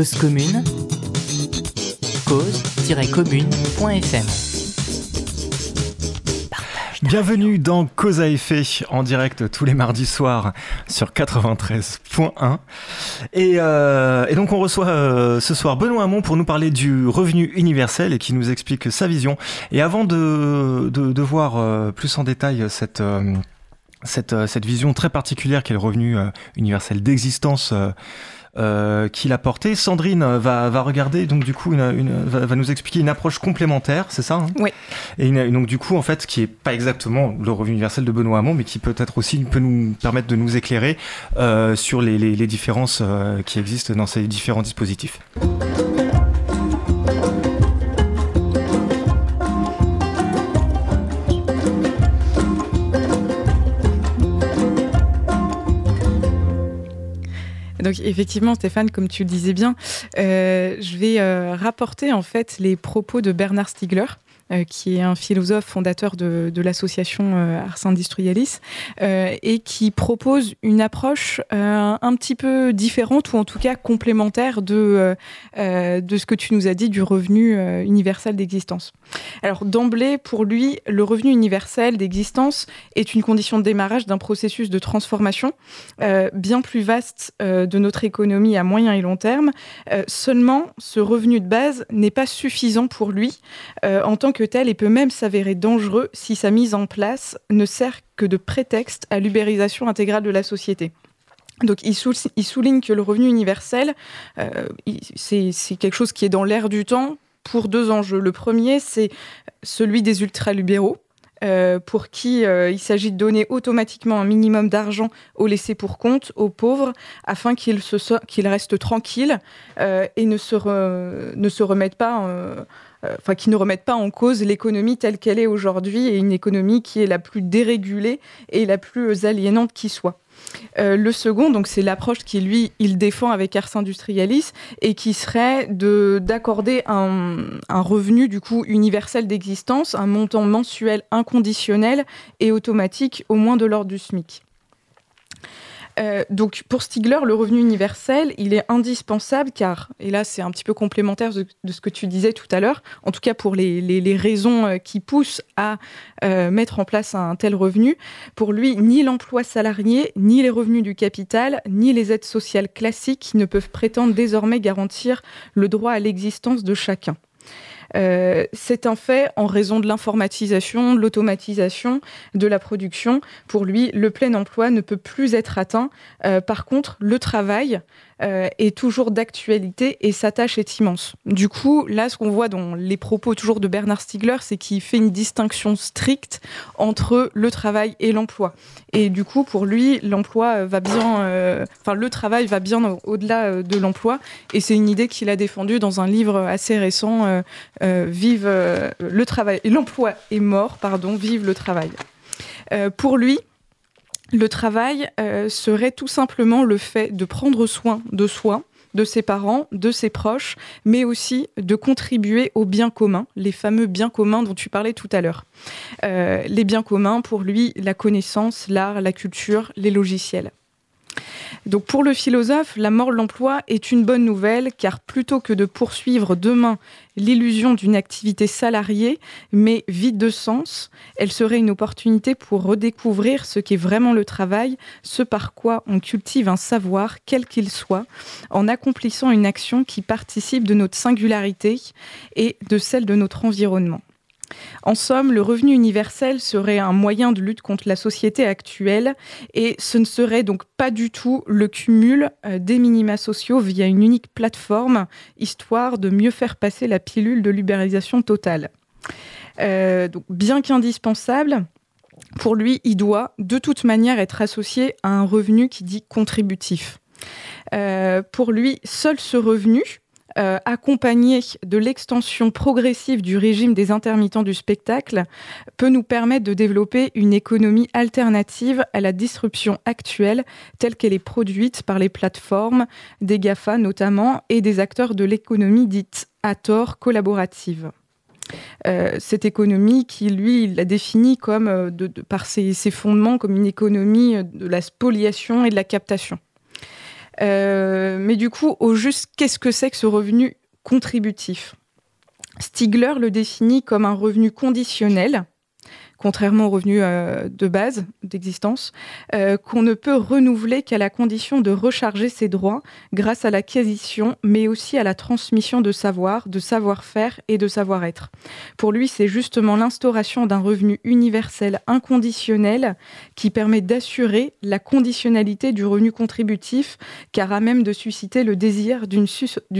Cause commune, cause-commune.fm. Bienvenue dans Cause à effet en direct tous les mardis soirs sur 93.1. Euh, et, donc on reçoit euh, ce soir Benoît Hamon pour nous parler du revenu universel et qui nous explique sa vision. Et avant de, voir euh, plus en détail cette, cette, vision très particulière qu'est le revenu universel d'existence qu'il a porté. Sandrine va, regarder, donc du coup, va, nous expliquer une approche complémentaire, c'est ça hein? Oui. Et donc du coup, en fait, qui est pas exactement le revenu universel de Benoît Hamon, mais qui peut-être aussi peut nous permettre de nous éclairer sur les, les différences qui existent dans ces différents dispositifs. Donc effectivement, Stéphane, comme tu le disais bien, euh, je vais euh, rapporter en fait les propos de Bernard Stiegler. Euh, qui est un philosophe fondateur de, l'association Ars Industrialis, et qui propose une approche un petit peu différente, ou en tout cas complémentaire de, ce que tu nous as dit du revenu universel d'existence. Alors d'emblée, pour lui, le revenu universel d'existence est une condition de démarrage d'un processus de transformation euh, bien plus vaste euh, de notre économie à moyen et long terme. Euh, seulement, ce revenu de base n'est pas suffisant pour lui en tant que tel et peut même s'avérer dangereux si sa mise en place ne sert que de prétexte à l'ubérisation intégrale de la société. Donc il, souligne que le revenu universel, c'est quelque chose qui est dans l'air du temps, pour deux enjeux. Le premier, c'est celui des ultra-libéraux. Euh, pour qui euh, il s'agit de donner automatiquement un minimum d'argent aux laissés pour compte, aux pauvres, afin qu'ils restent tranquilles euh, et ne se, ne se remettent pas, enfin, qu'ils ne remettent pas en cause l'économie telle qu'elle est aujourd'hui et une économie qui est la plus dérégulée et la plus aliénante qui soit. Euh, le second, donc c'est l'approche qui lui il défend avec Ars Industrialis et qui serait d'accorder un, un, revenu du coup universel d'existence, un montant mensuel inconditionnel et automatique au moins de l'ordre du SMIC. Euh, donc pour Stigler, le revenu universel, il est indispensable car, et là c'est un petit peu complémentaire de, ce que tu disais tout à l'heure, en tout cas pour les, raisons euh, qui poussent à euh, mettre en place un tel revenu, pour lui, ni l'emploi salarié, ni les revenus du capital, ni les aides sociales classiques ne peuvent prétendre désormais garantir le droit à l'existence de chacun. Euh, c'est un fait en raison de l'informatisation, de l'automatisation de la production. Pour lui, le plein emploi ne peut plus être atteint. Euh, par contre, le travail euh, est toujours d'actualité et sa tâche est immense. Du coup, là, ce qu'on voit dans les propos toujours de Bernard Stiegler, c'est qu'il fait une distinction stricte entre le travail et l'emploi. Et du coup, pour lui, l'emploi va bien, euh, enfin, le travail va bien au-delà euh, de l'emploi. Et c'est une idée qu'il a défendue dans un livre assez récent, Vive le travail, l'emploi est mort, pardon, Vive le travail. pour lui, le travail euh, serait tout simplement le fait de prendre soin de soi, de ses parents, de ses proches, mais aussi de contribuer aux biens communs, les fameux biens communs dont tu parlais tout à l'heure. Euh, les biens communs, pour lui, la connaissance, l'art, la culture, les logiciels. Donc pour le philosophe, la mort de l'emploi est une bonne nouvelle car plutôt que de poursuivre demain l'illusion d'une activité salariée mais vide de sens, elle serait une opportunité pour redécouvrir ce qu'est vraiment le travail, ce par quoi on cultive un savoir quel qu'il soit en accomplissant une action qui participe de notre singularité et de celle de notre environnement. En somme, le revenu universel serait un moyen de lutte contre la société actuelle et ce ne serait donc pas du tout le cumul euh, des minima sociaux via une unique plateforme, histoire de mieux faire passer la pilule de l'ubérisation totale. Euh, bien qu'indispensable, pour lui, il doit de toute manière être associé à un revenu qui dit contributif. Euh, pour lui, seul ce revenu, euh, accompagné de l'extension progressive du régime des intermittents du spectacle, peut nous permettre de développer une économie alternative à la disruption actuelle telle qu'elle est produite par les plateformes, des GAFA notamment, et des acteurs de l'économie dite à tort collaborative. Euh, cette économie qui, lui, la définit euh, par ses, fondements comme une économie de la spoliation et de la captation. Euh, mais du coup, au juste, qu'est-ce que c'est que ce revenu contributif? Stigler le définit comme un revenu conditionnel, contrairement aux revenus de base d'existence, qu'on ne peut renouveler qu'à la condition de recharger ses droits grâce à l'acquisition, mais aussi à la transmission de savoir, de savoir-faire et de savoir-être. Pour lui, c'est justement l'instauration d'un revenu universel inconditionnel qui permet d'assurer la conditionnalité du revenu contributif, car à même de susciter le désir d'une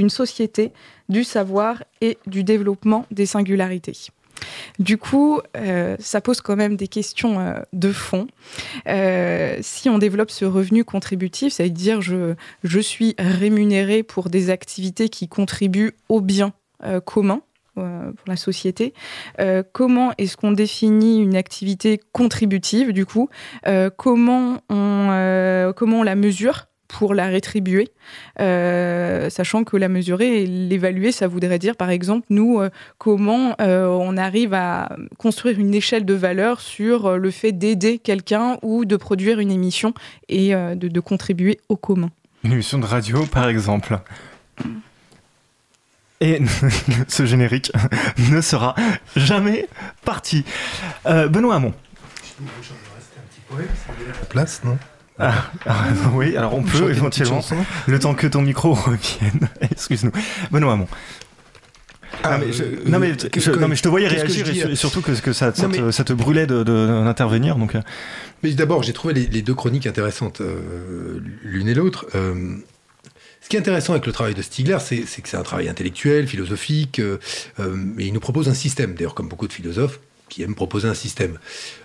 société, du savoir et du développement des singularités. Du coup, euh, ça pose quand même des questions euh, de fond. Euh, si on développe ce revenu contributif, ça veut dire je, suis rémunéré pour des activités qui contribuent au bien commun pour la société. comment est-ce qu'on définit une activité contributive du coup comment on la mesure pour la rétribuer, euh, sachant que la mesurer et l'évaluer, ça voudrait dire, par exemple, nous, euh, comment euh, on arrive à construire une échelle de valeur sur le fait d'aider quelqu'un ou de produire une émission et de, de, contribuer au commun. Une émission de radio, par exemple. Et ce générique ne sera jamais parti. Benoît Hamon. Je rester un petit poème, la place, non? Ah, ah, oui, alors on peut éventuellement, le temps que ton micro revienne. Excuse-nous. Benoît Hamon. Ah, mais je, non, mais, je, te voyais réagir et surtout que, que ça, ça, te, brûlait d'intervenir. De, donc... Euh. Mais d'abord, j'ai trouvé les, deux chroniques intéressantes, euh, l'une et l'autre. Euh, ce qui est intéressant avec le travail de Stigler, c'est que c'est un travail intellectuel, philosophique, et il nous propose un système, d'ailleurs comme beaucoup de philosophes, qui aime proposer un système.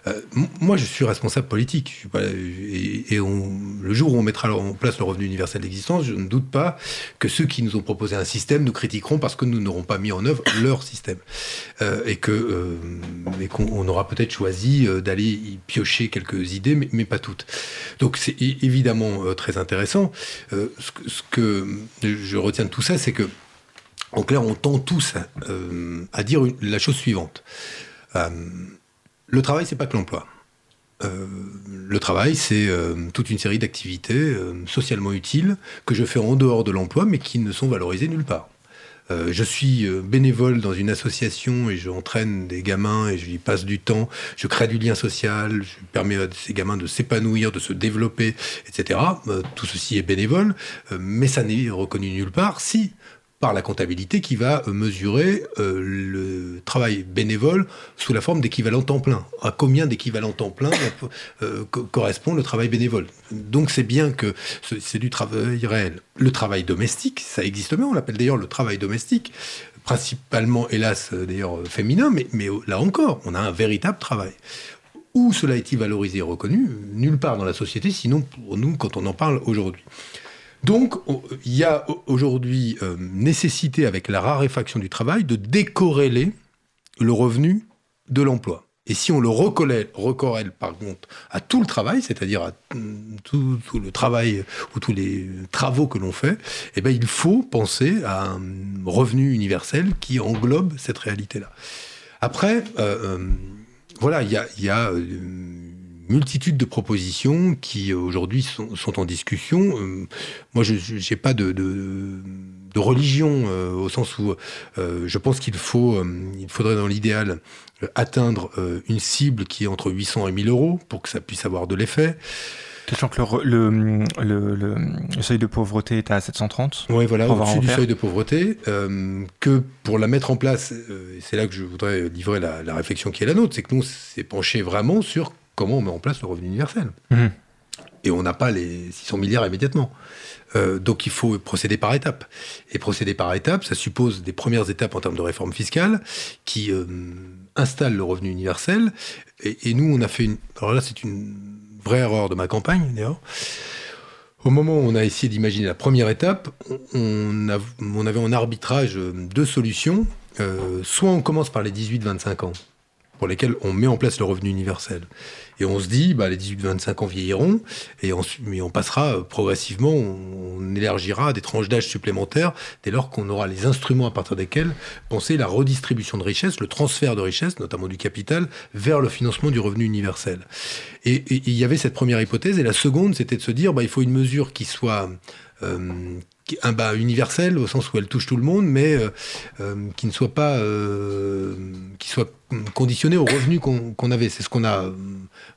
Euh, moi, je suis responsable politique. et, le jour où on mettra en place le revenu universel d'existence, je ne doute pas que ceux qui nous ont proposé un système nous critiqueront parce que nous n'aurons pas mis en œuvre leur système. Euh, et euh, qu'on aura peut-être choisi d'aller y piocher quelques idées, mais, pas toutes. Donc c'est évidemment très intéressant. Ce, que, je retiens de tout ça, c'est que en clair, on tend tous à, dire la chose suivante. Euh, le travail, c'est pas que l'emploi. Euh, le travail, c'est euh, toute une série d'activités socialement utiles que je fais en dehors de l'emploi, mais qui ne sont valorisées nulle part. je suis bénévole dans une association et j'entraîne des gamins et je y passe du temps. Je crée du lien social, je permets à ces gamins de s'épanouir, de se développer, etc. tout ceci est bénévole, mais ça n'est reconnu nulle part si par la comptabilité qui va euh, mesurer euh, le travail bénévole sous la forme d'équivalent temps plein. À combien d'équivalent temps plein euh, correspond le travail bénévole Donc c'est bien que c'est du travail réel. Le travail domestique, ça existe bien, on l'appelle d'ailleurs le travail domestique, principalement hélas d'ailleurs féminin, mais, là encore, on a un véritable travail. Où cela est-il valorisé et reconnu? Nulle part dans la société, sinon pour nous quand on en parle aujourd'hui. Donc, il y a aujourd'hui euh, nécessité, avec la raréfaction du travail, de décorréler le revenu de l'emploi. Et si on le recorrèle, par contre à tout le travail, c'est-à-dire à tout, le travail ou tous les travaux que l'on fait, eh bien, il faut penser à un revenu universel qui englobe cette réalité-là. Après, euh, euh, voilà, il y a multitude de propositions qui euh, aujourd'hui sont, sont, en discussion. Euh, moi, je n'ai pas de, de, de religion euh, au sens où je pense qu'il faut, il faudrait dans l'idéal atteindre une cible qui est entre 800 et 1000 euros pour que ça puisse avoir de l'effet. Sachant que le, le, le, seuil de pauvreté est à 730. Oui, voilà, au-dessus du seuil de pauvreté, que pour la mettre en place, c'est là que je voudrais livrer la, la réflexion qui est la nôtre, c'est que nous, c'est penché vraiment sur comment on met en place le revenu universel. Mhm. Et on n'a pas les 600 milliards immédiatement. Euh, donc il faut procéder par étapes. Et procéder par étapes, ça suppose des premières étapes en termes de réforme fiscale qui euh, installent le revenu universel. Et, nous, on a fait une... Alors là, c'est une vraie erreur de ma campagne, d'ailleurs. Au moment où on a essayé d'imaginer la première étape, on, on, avait en arbitrage deux solutions. Euh, soit on commence par les 18-25 ans, pour lesquels on met en place le revenu universel. Et on se dit, bah, les 18-25 ans vieilliront, et on, mais on passera euh, progressivement, on, élargira des tranches d'âge supplémentaires dès lors qu'on aura les instruments à partir desquels penser la redistribution de richesse, le transfert de richesse, notamment du capital, vers le financement du revenu universel. Et, il y avait cette première hypothèse, et la seconde, c'était de se dire, bah, il faut une mesure qui soit... Euh, un bas universel au sens où elle touche tout le monde, mais euh, qui ne soit pas, qui soit conditionné au revenu qu'on avait. C'est ce qu'on a euh,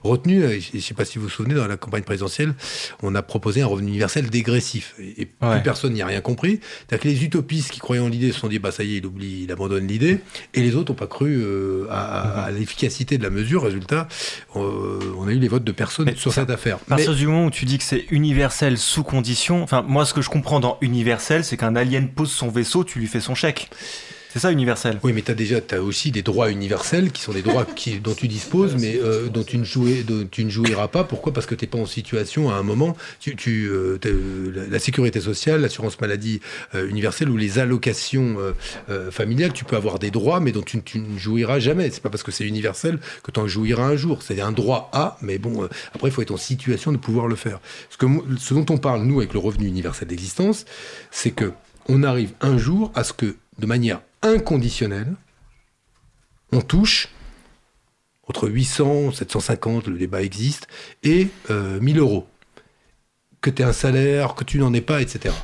retenu. je ne sais pas si vous vous souvenez, dans la campagne présidentielle, on a proposé un revenu universel dégressif. Et, plus personne n'y a rien compris. C'est-à-dire que les utopistes qui croyaient en l'idée se sont dit, bah ça y est, il oublie, il abandonne l'idée. Et les autres n'ont pas cru euh, à, l'efficacité de la mesure. Résultat, euh, on a eu les votes de personnes sur cette affaire. À partir du moment où tu dis que c'est universel sous condition, enfin, moi, ce que je comprends dans universel, c'est qu'un alien pose son vaisseau, tu lui fais son chèque. C'est ça universel. Oui, mais tu as déjà as aussi des droits universels qui sont des droits dont tu disposes, mais euh, dont, tu ne jouiras pas. Pourquoi? Parce que tu n'es pas en situation à un moment. Tu, tu euh, la sécurité sociale, l'assurance maladie euh, universelle ou les allocations familiales, tu peux avoir des droits, mais dont tu, ne jouiras jamais. C'est pas parce que c'est universel que tu en jouiras un jour. C'est un droit à, mais bon, après, il faut être en situation de pouvoir le faire. Ce, que, ce dont on parle, nous, avec le revenu universel d'existence, c'est que on arrive un jour à ce que, de manière inconditionnel, on touche entre 800, 750, le débat existe, et 1000 euh, euros. Que tu aies un salaire, que tu n'en aies pas, etc.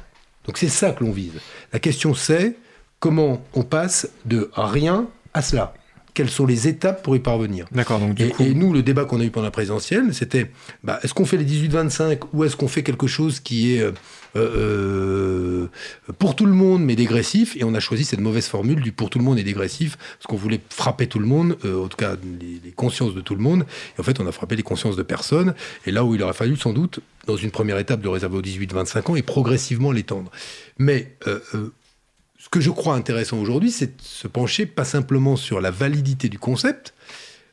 Donc c'est ça que l'on vise. La question c'est comment on passe de rien à cela quelles sont les étapes pour y parvenir. D'accord. Donc et, et, nous, le débat qu'on a eu pendant la présidentielle, c'était bah, est-ce qu'on fait les 18-25 ou est-ce qu'on fait quelque chose qui est euh, euh, pour tout le monde mais dégressif? Et on a choisi cette mauvaise formule du pour tout le monde et dégressif parce qu'on voulait frapper tout le monde, euh, en tout cas les, consciences de tout le monde. Et en fait, on a frappé les consciences de personne. Et là où il aurait fallu sans doute, dans une première étape, de réserver aux 18-25 ans et progressivement l'étendre. Mais ce que je crois intéressant aujourd'hui, c'est de se pencher pas simplement sur la validité du concept,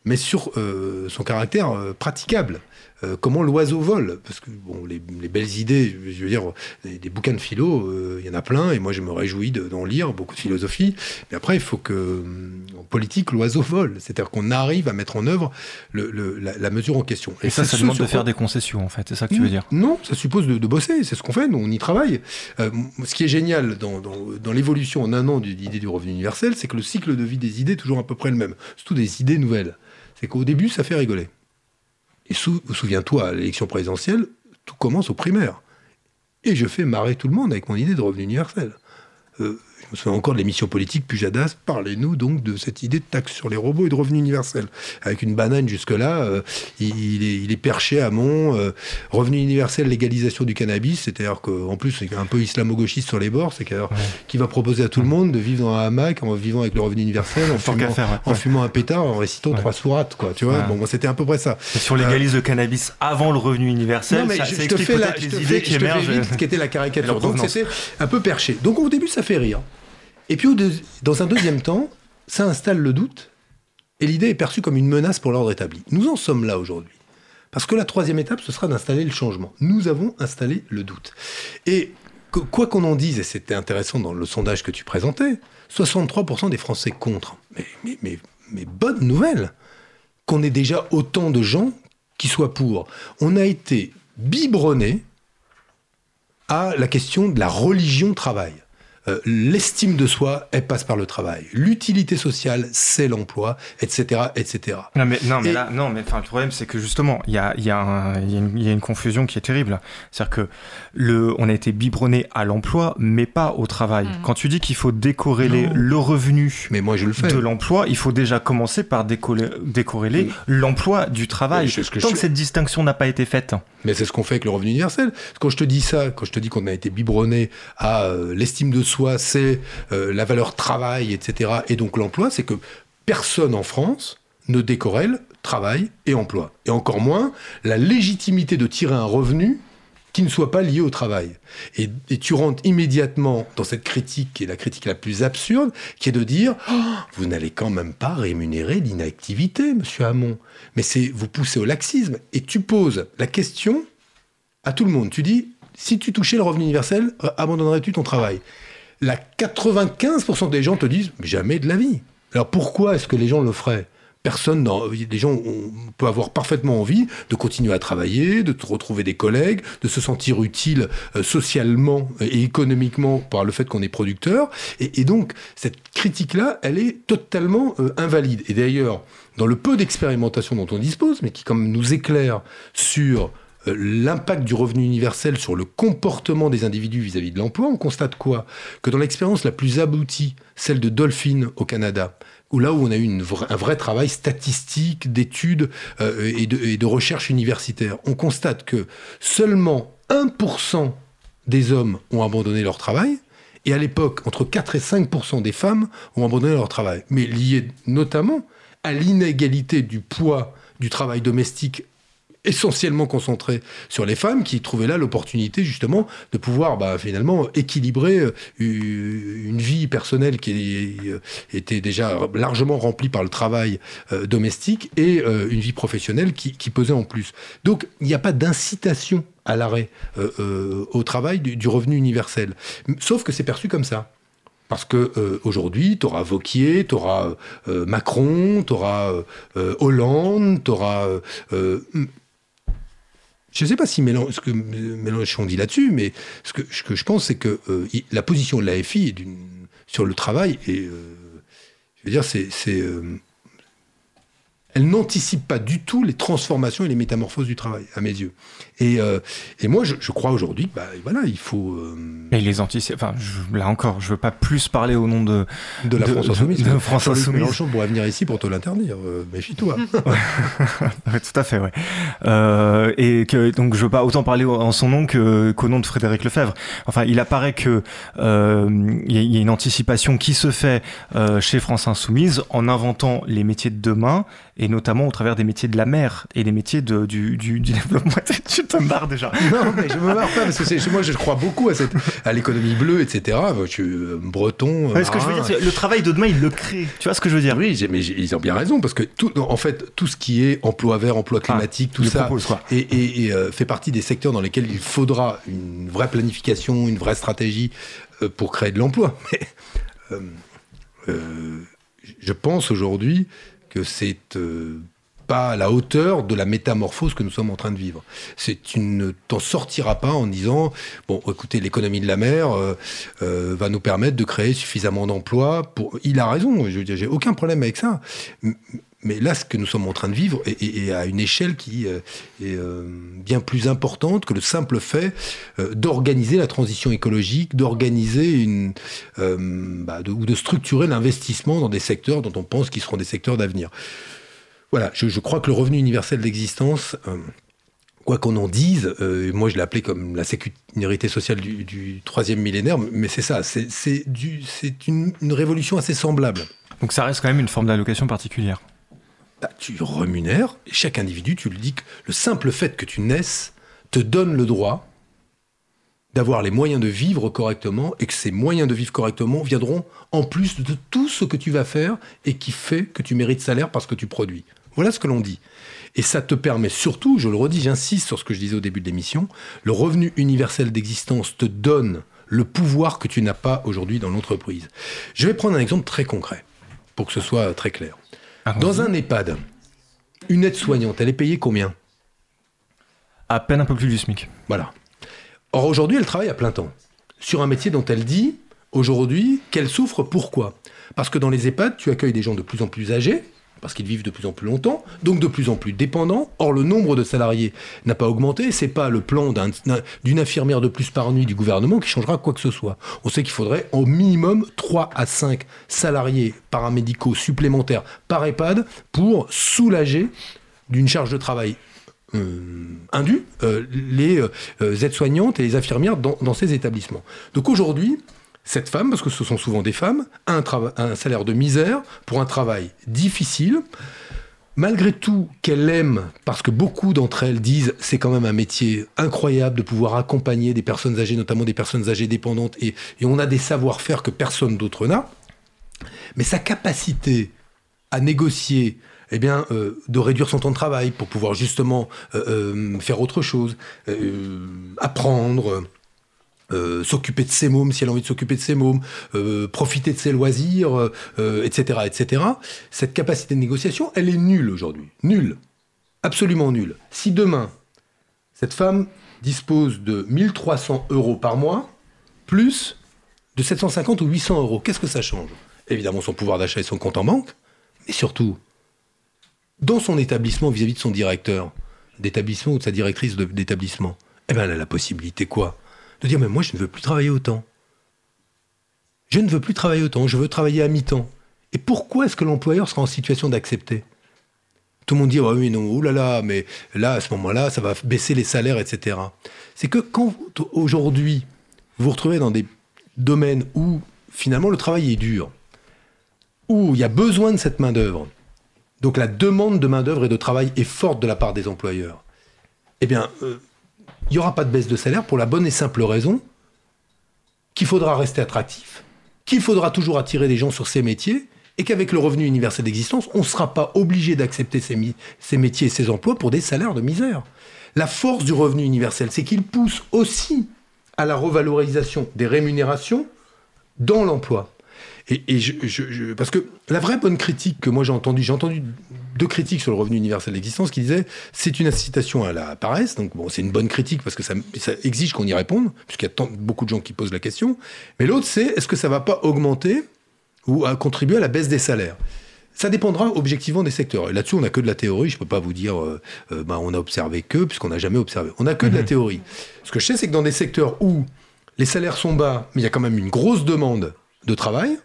mais sur euh, son caractère euh, praticable. Euh, comment l'oiseau vole? Parce que bon, les, belles idées, je veux dire, des, bouquins de philo, euh, il y en a plein, et moi je me réjouis d'en lire, beaucoup de philosophie. Mais après, il faut que, hum, en politique, l'oiseau vole. C'est-à-dire qu'on arrive à mettre en œuvre le, la, mesure en question. Et, ça, ça demande de faire des concessions, en fait. C'est ça que tu veux dire Non, ça suppose de, bosser. C'est ce qu'on fait, nous, on y travaille. Euh, ce qui est génial dans, dans, l'évolution en un an de l'idée du revenu universel, c'est que le cycle de vie des idées est toujours à peu près le même. Surtout des idées nouvelles. C'est qu'au début, ça fait rigoler. Et souviens-toi, à l'élection présidentielle, tout commence au primaire. Et je fais marrer tout le monde avec mon idée de revenu universel. Euh, me souviens encore de l'émission politique Pujadas, parlez-nous donc de cette idée de taxe sur les robots et de revenu universel. Avec une banane jusque-là, euh, il, est, perché à mon euh, revenu universel, légalisation du cannabis, c'est-à-dire qu'en plus c'est un peu islamo-gauchiste sur les bords, c'est qui va proposer à tout le monde de vivre dans un hamac en vivant avec le revenu universel, en, fumant, en fumant, un pétard, en récitant trois sourates, quoi, tu vois. Bon, c'était à peu près ça. Et si on légalise le cannabis avant le revenu universel, ça, je, te fais la, les idées qui émergent. qui était la caricature. Donc c'était un peu perché. Donc au début ça fait rire. Et puis, dans un deuxième temps, ça installe le doute, et l'idée est perçue comme une menace pour l'ordre établi. Nous en sommes là aujourd'hui. Parce que la troisième étape, ce sera d'installer le changement. Nous avons installé le doute. Et quoi qu'on en dise, et c'était intéressant dans le sondage que tu présentais, 63% des Français contre. Mais, mais, bonne nouvelle qu'on ait déjà autant de gens qui soient pour. On a été biberonné à la question de la religion travail. Euh, l'estime de soi, elle passe par le travail. L'utilité sociale, c'est l'emploi, etc., etc. Non, mais, non, mais là, non, mais enfin, le problème, c'est que justement, il y a, y, a y, y a, une confusion qui est terrible. C'est-à-dire que le, on a été biberonné à l'emploi, mais pas au travail. Mm. Quand tu dis qu'il faut décorréler le revenu mais moi, je le fais. de l'emploi, il faut déjà commencer par décorréler l'emploi du travail. Ce que Tant que cette distinction n'a pas été faite. Mais c'est ce qu'on fait avec le revenu universel. Quand je te dis ça, quand je te dis qu'on a été biberonné à euh, l'estime de soi, c'est euh, la valeur travail, etc., et donc l'emploi, c'est que personne en France ne décorrèle travail et emploi. Et encore moins la légitimité de tirer un revenu qui ne soit pas lié au travail. Et, tu rentres immédiatement dans cette critique, qui est la critique la plus absurde, qui est de dire oh, Vous n'allez quand même pas rémunérer l'inactivité, monsieur Hamon. Mais c'est vous pousser au laxisme. Et tu poses la question à tout le monde. Tu dis Si tu touchais le revenu universel, abandonnerais-tu ton travail? La 95% des gens te disent Jamais de la vie. Alors pourquoi est-ce que les gens le feraient? Personne, dans, les gens on peut avoir parfaitement envie de continuer à travailler, de retrouver des collègues, de se sentir utile euh, socialement et économiquement par le fait qu'on est producteur. Et, donc, cette critique-là, elle est totalement euh, invalide. Et d'ailleurs, dans le peu d'expérimentation dont on dispose, mais qui comme nous éclaire sur l'impact du revenu universel sur le comportement des individus vis-à-vis -vis de l'emploi, on constate quoi? Que dans l'expérience la plus aboutie, celle de Dolphin au Canada, ou là où on a eu un vrai travail statistique, d'études euh, et, de, recherche universitaire, on constate que seulement 1% des hommes ont abandonné leur travail, et à l'époque, entre 4 et 5% des femmes ont abandonné leur travail, mais lié notamment à l'inégalité du poids du travail domestique essentiellement concentré sur les femmes qui trouvaient là l'opportunité justement de pouvoir bah, finalement équilibrer euh, une vie personnelle qui euh, était déjà largement remplie par le travail euh, domestique et une vie professionnelle qui, pesait en plus. Donc il n'y a pas d'incitation à l'arrêt au travail du, revenu universel. Sauf que c'est perçu comme ça. Parce que aujourd'hui, tu auras Vauquier, tu auras Macron, tu auras Hollande, tu auras je ne sais pas si Mélenchon, ce que Mélenchon dit là-dessus, mais ce que, je pense, c'est que euh, la position de l'AFI sur le travail, et euh, je veux dire, c'est euh, elle n'anticipe pas du tout les transformations et les métamorphoses du travail, à mes yeux. Et, euh, et moi, je, je crois aujourd'hui bah, voilà, il faut. Euh... Et les anticipe. Enfin, je, là encore, je veux pas plus parler au nom de. De la France Insoumise. De, de France Insoumise. Mélenchon pourrait venir ici pour te l'interdire. Euh, Méfie-toi. ouais, tout à fait, ouais. Euh, et que, donc, je veux pas autant parler en son nom qu'au nom de Frédéric Lefebvre. Enfin, il apparaît que euh, il y, y, a une anticipation qui se fait euh, chez France Insoumise en inventant les métiers de demain et notamment au travers des métiers de la mer et des métiers de, du, du, du, développement. tu te marres déjà. Non, mais je me marre pas parce que moi je crois beaucoup à, cette, à l'économie bleue, etc. Je suis euh, breton. ce que je veux dire, le travail de demain, il le crée. Tu vois ce que je veux dire? Oui, mais ils ont bien raison parce que tout, en fait, tout ce qui est emploi vert, emploi ah, climatique, tout ça, propose, et, et, euh, fait partie des secteurs dans lesquels il faudra une vraie planification, une vraie stratégie euh, pour créer de l'emploi. Mais je pense aujourd'hui que c'est euh, pas à la hauteur de la métamorphose que nous sommes en train de vivre. C'est une, t'en sortiras pas en disant bon, écoutez, l'économie de la mer euh, euh, va nous permettre de créer suffisamment d'emplois. Pour, il a raison. Je j'ai aucun problème avec ça. Mais là, ce que nous sommes en train de vivre est, à une échelle qui est bien plus importante que le simple fait d'organiser la transition écologique, d'organiser une bah, ou de structurer l'investissement dans des secteurs dont on pense qu'ils seront des secteurs d'avenir. Voilà, je, crois que le revenu universel d'existence, euh, quoi qu'on en dise, euh, moi je l'ai appelé comme la sécurité sociale du, troisième millénaire, mais c'est ça, c'est une révolution assez semblable. Donc ça reste quand même une forme d'allocation particulière. Bah, tu remunères, chaque individu, tu le dis que le simple fait que tu naisses te donne le droit d'avoir les moyens de vivre correctement et que ces moyens de vivre correctement viendront en plus de tout ce que tu vas faire et qui fait que tu mérites salaire parce que tu produis. Voilà ce que l'on dit. Et ça te permet surtout, je le redis, j'insiste sur ce que je disais au début de l'émission, le revenu universel d'existence te donne le pouvoir que tu n'as pas aujourd'hui dans l'entreprise. Je vais prendre un exemple très concret, pour que ce soit très clair. Dans un EHPAD, une aide-soignante, elle est payée combien? À peine un peu plus du SMIC. Voilà. Or aujourd'hui, elle travaille à plein temps, sur un métier dont elle dit aujourd'hui qu'elle souffre. Pourquoi? Parce que dans les EHPAD, tu accueilles des gens de plus en plus âgés, parce qu'ils vivent de plus en plus longtemps, donc de plus en plus dépendants. Or, le nombre de salariés n'a pas augmenté. C'est pas le plan d'une infirmière de plus par nuit du gouvernement qui changera quoi que ce soit. On sait qu'il faudrait au minimum 3 à 5 salariés paramédicaux supplémentaires par EHPAD pour soulager d'une charge de travail euh, indue euh, les euh, aides-soignantes et les infirmières dans, dans ces établissements. Donc aujourd'hui, cette femme, parce que ce sont souvent des femmes, a un, salaire de misère pour un travail difficile. Malgré tout, qu'elle aime, parce que beaucoup d'entre elles disent c'est quand même un métier incroyable de pouvoir accompagner des personnes âgées, notamment des personnes âgées dépendantes, et, et on a des savoir-faire que personne d'autre n'a. Mais sa capacité à négocier, eh bien, euh, de réduire son temps de travail pour pouvoir justement euh, euh, faire autre chose, apprendre, euh, s'occuper de ses mômes si elle a envie de s'occuper de ses mômes, euh, profiter de ses loisirs, etc., euh, etc. Cette capacité de négociation, elle est nulle aujourd'hui. Nulle. Absolument nulle. Si demain, cette femme dispose de 1300 euros par mois, plus de 750 ou 800 euros, qu'est-ce que ça change? Évidemment son pouvoir d'achat et son compte en banque, mais surtout, dans son établissement vis-à-vis de son directeur d'établissement ou de sa directrice d'établissement, eh bien elle a la possibilité quoi? De dire, mais moi, je ne veux plus travailler autant. Je ne veux plus travailler autant, je veux travailler à mi-temps. Et pourquoi est-ce que l'employeur sera en situation d'accepter? Tout le monde dit oh oui non, oh là là, mais là à ce moment-là, ça va baisser les salaires, etc. C'est que quand aujourd'hui vous vous retrouvez dans des domaines où finalement le travail est dur, où il y a besoin de cette main d'œuvre, donc la demande de main d'œuvre et de travail est forte de la part des employeurs. Eh bien, euh, il n'y aura pas de baisse de salaire pour la bonne et simple raison qu'il faudra rester attractif, qu'il faudra toujours attirer des gens sur ces métiers, et qu'avec le revenu universel d'existence, on ne sera pas obligé d'accepter ces, métiers et ces emplois pour des salaires de misère. La force du revenu universel, c'est qu'il pousse aussi à la revalorisation des rémunérations dans l'emploi. Et, parce que la vraie bonne critique que moi j'ai entendue, j'ai entendu deux critiques sur le revenu universel d'existence qui disaient c'est une incitation à la paresse. Donc bon, c'est une bonne critique parce que ça, exige qu'on y réponde, puisqu'il y a tant, beaucoup de gens qui posent la question. Mais l'autre, c'est est-ce que ça va pas augmenter ou contribuer à la baisse des salaires? Ça dépendra objectivement des secteurs. Et là-dessus, on n'a que de la théorie. Je ne peux pas vous dire, euh, euh, bah, on a observé que, puisqu'on n'a jamais observé. On n'a que de la mhm. théorie. Ce que je sais, c'est que dans des secteurs où les salaires sont bas, mais il y a quand même une grosse demande de travail,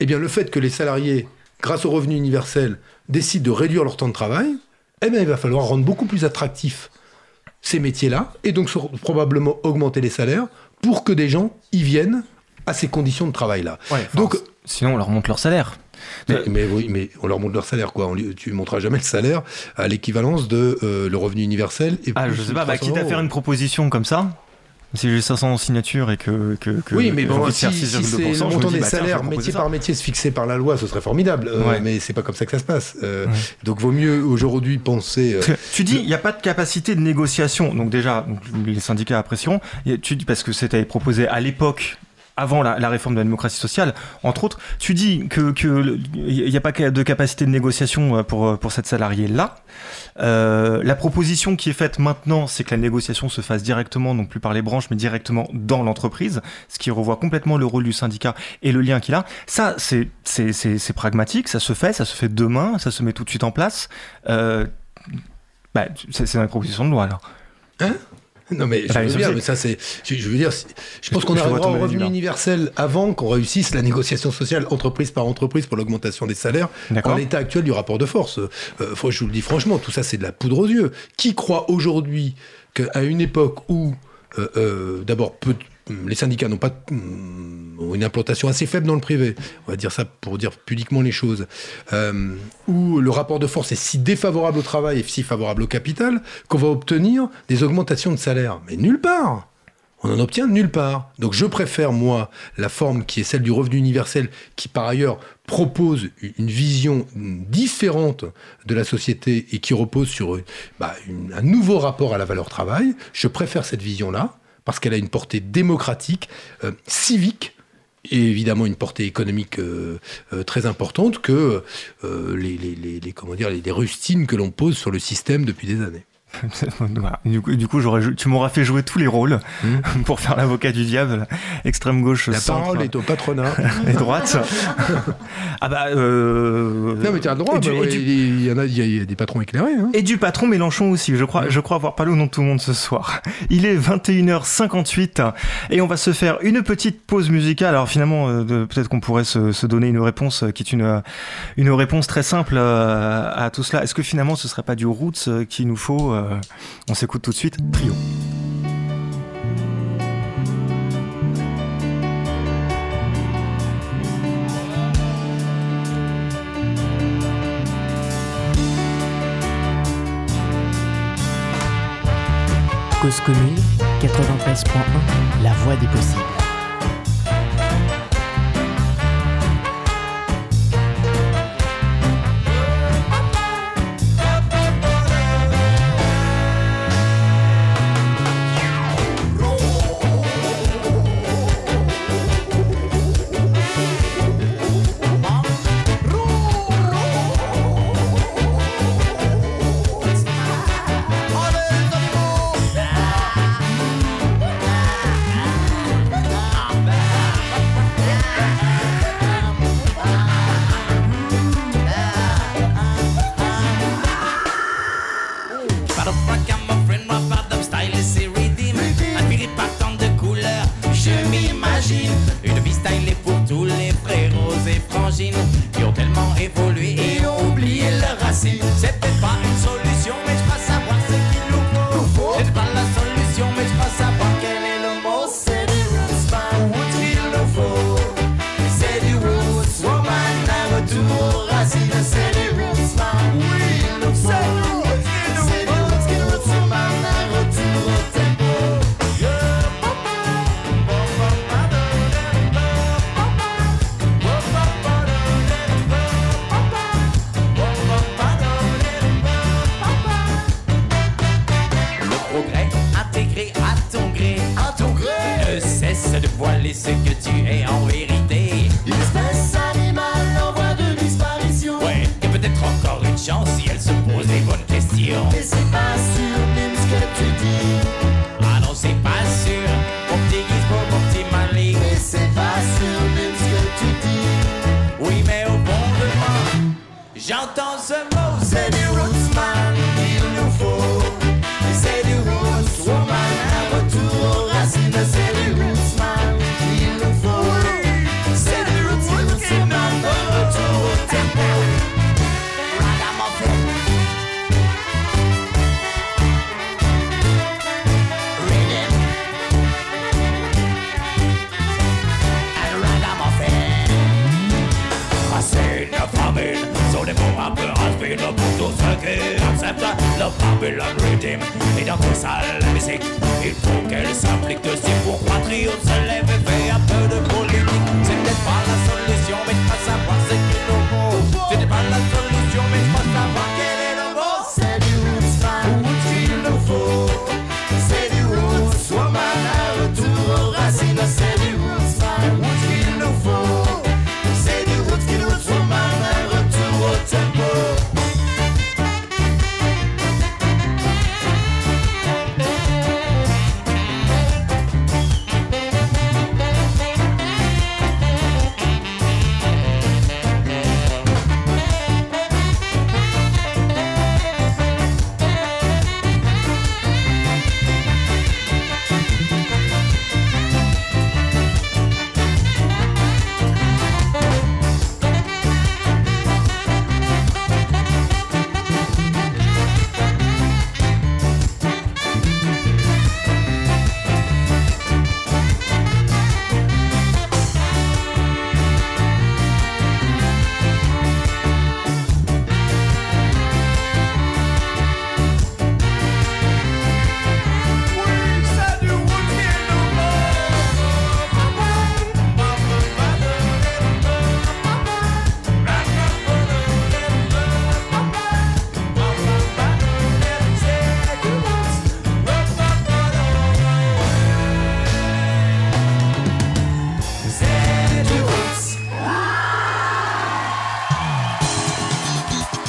eh bien, le fait que les salariés, grâce au revenu universel, décident de réduire leur temps de travail, eh bien, il va falloir rendre beaucoup plus attractifs ces métiers-là, et donc probablement augmenter les salaires pour que des gens y viennent à ces conditions de travail-là. donc, sinon, on leur monte leur salaire. Mais, oui, mais on leur montre leur salaire, quoi. On, tu ne montreras jamais le salaire à l'équivalence de euh, le revenu universel. Et ah, je sais pas, bah, quitte à faire une proposition comme ça, si j'ai 500 signatures et que, que, oui, mais bon, si, si c'est le montant des bah, salaires métier par métier se fixé par la loi, ce serait formidable. Euh, mais c'est pas comme ça que ça se passe. Euh, donc, vaut mieux aujourd'hui penser. Euh, tu dis, il n'y a pas de capacité de négociation. Donc déjà, les syndicats apprécieront. Tu dis parce que c'était proposé à l'époque avant la, réforme de la démocratie sociale, entre autres, tu dis que qu'il n'y a pas de capacité de négociation euh, pour, euh, pour cette salariée-là. Euh, la proposition qui est faite maintenant, c'est que la négociation se fasse directement, non plus par les branches, mais directement dans l'entreprise, ce qui revoit complètement le rôle du syndicat et le lien qu'il a. Ça, c'est pragmatique, ça se fait, ça se fait demain, ça se met tout de suite en place. Euh, bah, c'est une proposition de loi, alors. Hein? non mais je veux dire, mais ça c'est, je veux dire, je pense qu'on arrivera au revenu universel avant qu'on réussisse la négociation sociale entreprise par entreprise pour l'augmentation des salaires. En l'état actuel du rapport de force, euh, je vous le dis franchement, tout ça c'est de la poudre aux yeux. Qui croit aujourd'hui qu'à une époque où euh, euh, d'abord peu, les syndicats n'ont pas ont une implantation assez faible dans le privé, on va dire ça pour dire pudiquement les choses, euh, où le rapport de force est si défavorable au travail et si favorable au capital qu'on va obtenir des augmentations de salaire. Mais nulle part on en obtient nulle part. Donc je préfère, moi, la forme qui est celle du revenu universel, qui par ailleurs propose une vision différente de la société et qui repose sur bah, un nouveau rapport à la valeur travail. Je préfère cette vision-là parce qu'elle a une portée démocratique, euh, civique, et évidemment une portée économique euh, euh, très importante que les, les, les, comment dire, les rustines que l'on pose sur le système depuis des années. Du coup, du coup tu m'auras fait jouer tous les rôles hmm. pour faire l'avocat du diable, extrême gauche, la parole est au patronat et droite. ah bah euh... non mais tu as le droit. Bah il, y a, il y a des patrons éclairés. Hein. Et du patron Mélenchon aussi. Je crois, je crois avoir parlé au nom de tout le monde ce soir. Il est 21h58 et on va se faire une petite pause musicale. Alors finalement, euh, peut-être qu'on pourrait se, se, donner une réponse euh, qui est une une réponse très simple euh, à tout cela. Est-ce que finalement ce serait pas du roots qu'il nous faut euh, on s'écoute tout de suite Trio. Cause commune 93.1 La voix des possibles.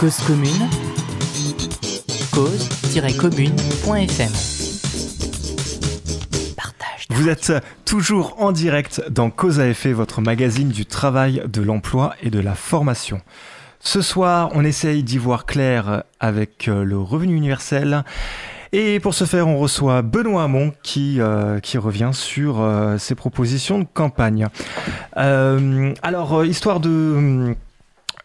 Cause commune, cause-commune.fm. Partage. Vous êtes toujours en direct dans Cause à effet, votre magazine du travail, de l'emploi et de la formation. Ce soir, on essaye d'y voir clair avec euh, le revenu universel. Et pour ce faire, on reçoit Benoît Hamon qui, euh, qui revient sur euh, ses propositions de campagne. Euh, alors, histoire de...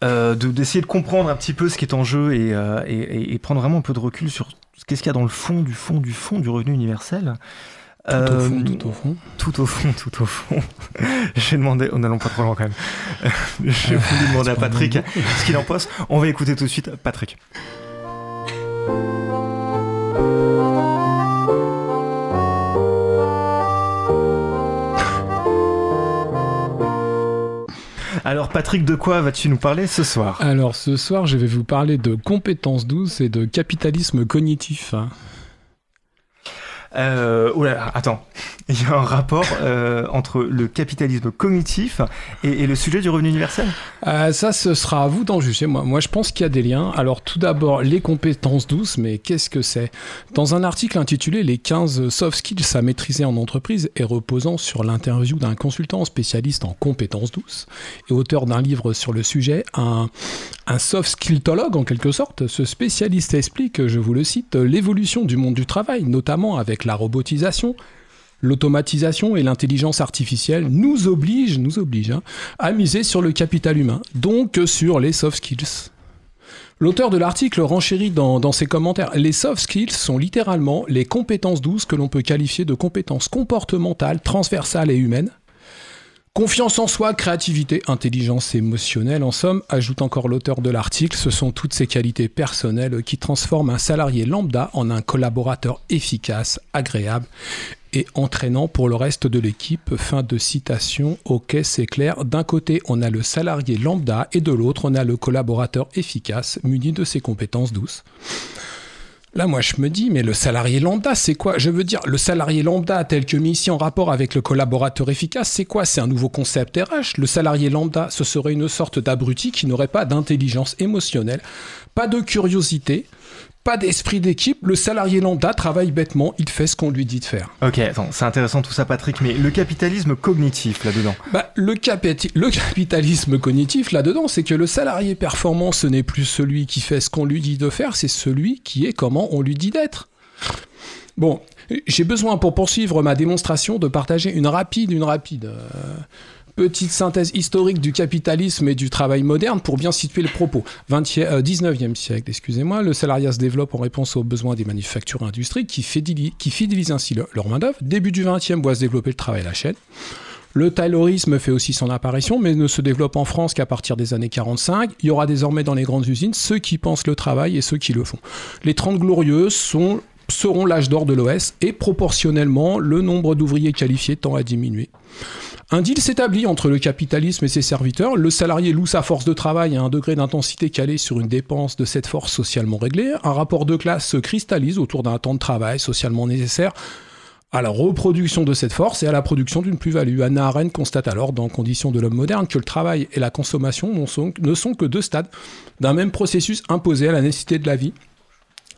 euh, de- d'essayer de comprendre un petit peu ce qui est en jeu et, euh, et- et- prendre vraiment un peu de recul sur qu'est-ce qu'il y a dans le fond du fond du fond du revenu universel. Tout au fond, Euh, tout au fond. Tout au fond, tout au fond. J'ai demandé, oh, n'allons pas trop loin quand même. J'ai voulu demander à Patrick ce qu'il en pense. On va écouter tout de suite Patrick. Alors Patrick, de quoi vas-tu nous parler ce soir? Alors ce soir, je vais vous parler de compétences douces et de capitalisme cognitif. Euh, oh là attends, il y a un rapport euh, entre le capitalisme cognitif et, et le sujet du revenu universel? Euh, ça, ce sera à vous d'en juger. Moi, moi, je pense qu'il y a des liens. Alors, tout d'abord, les compétences douces, mais qu'est-ce que c'est? Dans un article intitulé Les 15 soft skills à maîtriser en entreprise et reposant sur l'interview d'un consultant spécialiste en compétences douces et auteur d'un livre sur le sujet, un, un soft skilltologue en quelque sorte, ce spécialiste explique, je vous le cite, l'évolution du monde du travail, notamment avec la robotisation, L'automatisation et l'intelligence artificielle nous obligent, nous hein, à miser sur le capital humain, donc sur les soft skills. L'auteur de l'article renchérit dans, dans ses commentaires. Les soft skills sont littéralement les compétences douces que l'on peut qualifier de compétences comportementales, transversales et humaines. Confiance en soi, créativité, intelligence émotionnelle, en somme, ajoute encore l'auteur de l'article, ce sont toutes ces qualités personnelles qui transforment un salarié lambda en un collaborateur efficace, agréable et entraînant pour le reste de l'équipe. Fin de citation. Ok, c'est clair. D'un côté, on a le salarié lambda et de l'autre, on a le collaborateur efficace muni de ses compétences douces. Là, moi, je me dis, mais le salarié lambda, c'est quoi? Je veux dire, le salarié lambda, tel que mis ici en rapport avec le collaborateur efficace, c'est quoi? C'est un nouveau concept RH. Le salarié lambda, ce serait une sorte d'abruti qui n'aurait pas d'intelligence émotionnelle, pas de curiosité, pas d'esprit d'équipe. Le salarié lambda travaille bêtement, il fait ce qu'on lui dit de faire. Ok, attends, c'est intéressant tout ça, Patrick, mais le capitalisme cognitif là-dedans? Bah, le, capitalisme cognitif là-dedans, c'est que le salarié performant, ce n'est plus celui qui fait ce qu'on lui dit de faire, c'est celui qui est comment on lui dit d'être. Bon, j'ai besoin pour poursuivre ma démonstration de partager une rapide, une rapide euh, petite synthèse historique du capitalisme et du travail moderne pour bien situer le propos. 20e, euh, 19e siècle, excusez-moi, le salariat se développe en réponse aux besoins des manufactures et qui, fidéli- qui fidélisent ainsi le- leur main-d'œuvre. Début du 20e voit se développer le travail à la chaîne. Le taylorisme fait aussi son apparition, mais ne se développe en France qu'à partir des années 45. Il y aura désormais dans les grandes usines ceux qui pensent le travail et ceux qui le font. Les 30 glorieuses seront l'âge d'or de l'OS et proportionnellement, le nombre d'ouvriers qualifiés tend à diminuer. Un deal s'établit entre le capitalisme et ses serviteurs. Le salarié loue sa force de travail à un degré d'intensité calé sur une dépense de cette force socialement réglée. Un rapport de classe se cristallise autour d'un temps de travail socialement nécessaire à la reproduction de cette force et à la production d'une plus-value. Anna Arendt constate alors, dans Conditions de l'homme moderne, que le travail et la consommation ne sont que deux stades d'un même processus imposé à la nécessité de la vie.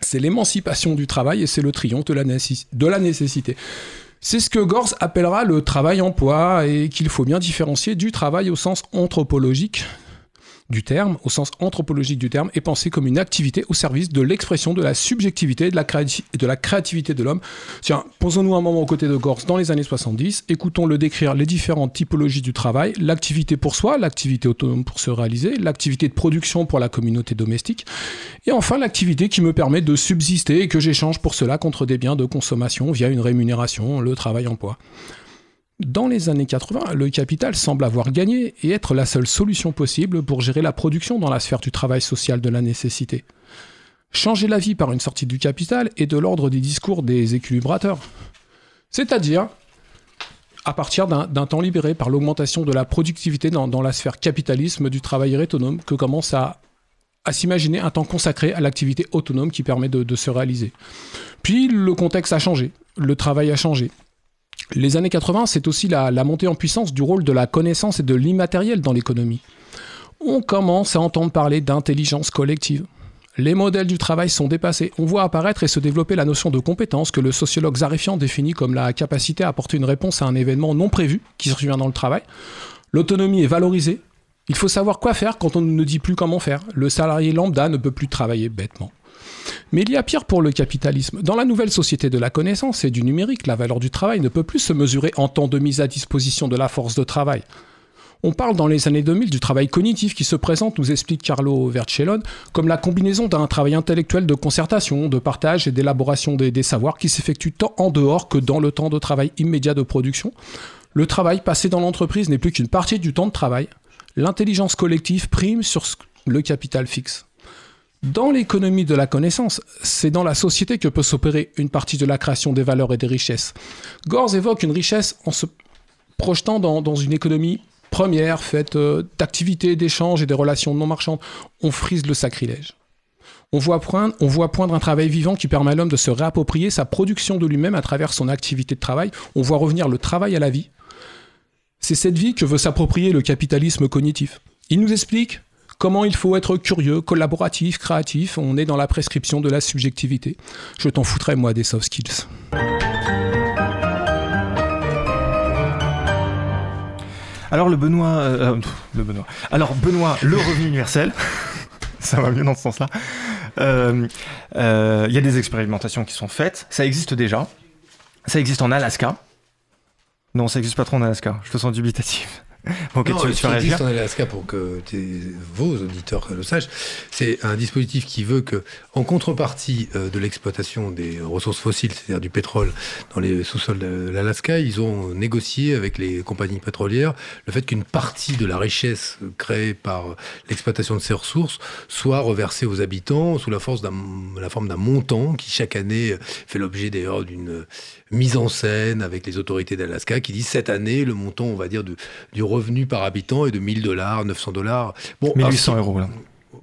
C'est l'émancipation du travail et c'est le triomphe de la nécessité. C'est ce que Gors appellera le travail-emploi et qu'il faut bien différencier du travail au sens anthropologique du terme, au sens anthropologique du terme, est pensé comme une activité au service de l'expression de la subjectivité et de la, de la créativité de l'homme. Tiens, posons-nous un moment aux côtés de Gors dans les années 70, écoutons-le décrire les différentes typologies du travail, l'activité pour soi, l'activité autonome pour se réaliser, l'activité de production pour la communauté domestique, et enfin l'activité qui me permet de subsister et que j'échange pour cela contre des biens de consommation via une rémunération, le travail-emploi. Dans les années 80, le capital semble avoir gagné et être la seule solution possible pour gérer la production dans la sphère du travail social de la nécessité. Changer la vie par une sortie du capital est de l'ordre des discours des équilibrateurs. C'est-à-dire, à partir d'un temps libéré par l'augmentation de la productivité dans, la sphère capitalisme du travail autonome, que commence à, s'imaginer un temps consacré à l'activité autonome qui permet de se réaliser. Puis le contexte a changé, le travail a changé. Les années 80, c'est aussi la, montée en puissance du rôle de la connaissance et de l'immatériel dans l'économie. On commence à entendre parler d'intelligence collective. Les modèles du travail sont dépassés. On voit apparaître et se développer la notion de compétence que le sociologue Zarifian définit comme la capacité à apporter une réponse à un événement non prévu qui survient dans le travail. L'autonomie est valorisée. Il faut savoir quoi faire quand on ne dit plus comment faire. Le salarié lambda ne peut plus travailler bêtement. Mais il y a pire pour le capitalisme. Dans la nouvelle société de la connaissance et du numérique, la valeur du travail ne peut plus se mesurer en temps de mise à disposition de la force de travail. On parle dans les années 2000 du travail cognitif qui se présente, nous explique Carlo Vercellone, comme la combinaison d'un travail intellectuel de concertation, de partage et d'élaboration des, savoirs qui s'effectue tant en dehors que dans le temps de travail immédiat de production. Le travail passé dans l'entreprise n'est plus qu'une partie du temps de travail. L'intelligence collective prime sur le capital fixe. Dans l'économie de la connaissance, c'est dans la société que peut s'opérer une partie de la création des valeurs et des richesses. Gors évoque une richesse en se projetant dans, une économie première, faite euh, d'activités, d'échanges et des relations non marchandes. On frise le sacrilège. On voit, on voit poindre un travail vivant qui permet à l'homme de se réapproprier sa production de lui-même à travers son activité de travail. On voit revenir le travail à la vie. C'est cette vie que veut s'approprier le capitalisme cognitif. Il nous explique comment il faut être curieux, collaboratif, créatif. On est dans la prescription de la subjectivité. Je t'en foutrais, moi, des soft skills. Alors le Benoît, euh, euh, le. Alors Benoît, le revenu universel, ça va mieux dans ce sens-là. Euh, Il y a des expérimentations qui sont faites, ça existe déjà. Ça existe en Alaska. Non, ça existe pas trop en Alaska. Je te sens dubitatif. Non, tu, existe en Alaska pour que vos auditeurs le sachent, c'est un dispositif qui veut que, en contrepartie euh, de l'exploitation des ressources fossiles, c'est-à-dire du pétrole dans les sous-sols de l'Alaska, ils ont négocié avec les compagnies pétrolières le fait qu'une partie de la richesse créée par l'exploitation de ces ressources soit reversée aux habitants sous la, force d'un- la forme d'un montant qui chaque année fait l'objet d'ailleurs d'une mise en scène avec les autorités d'Alaska qui disent cette année le montant on va dire du, du revenu par habitant est de 1000 dollars, 900 dollars. Bon, 1800 alors, euros là,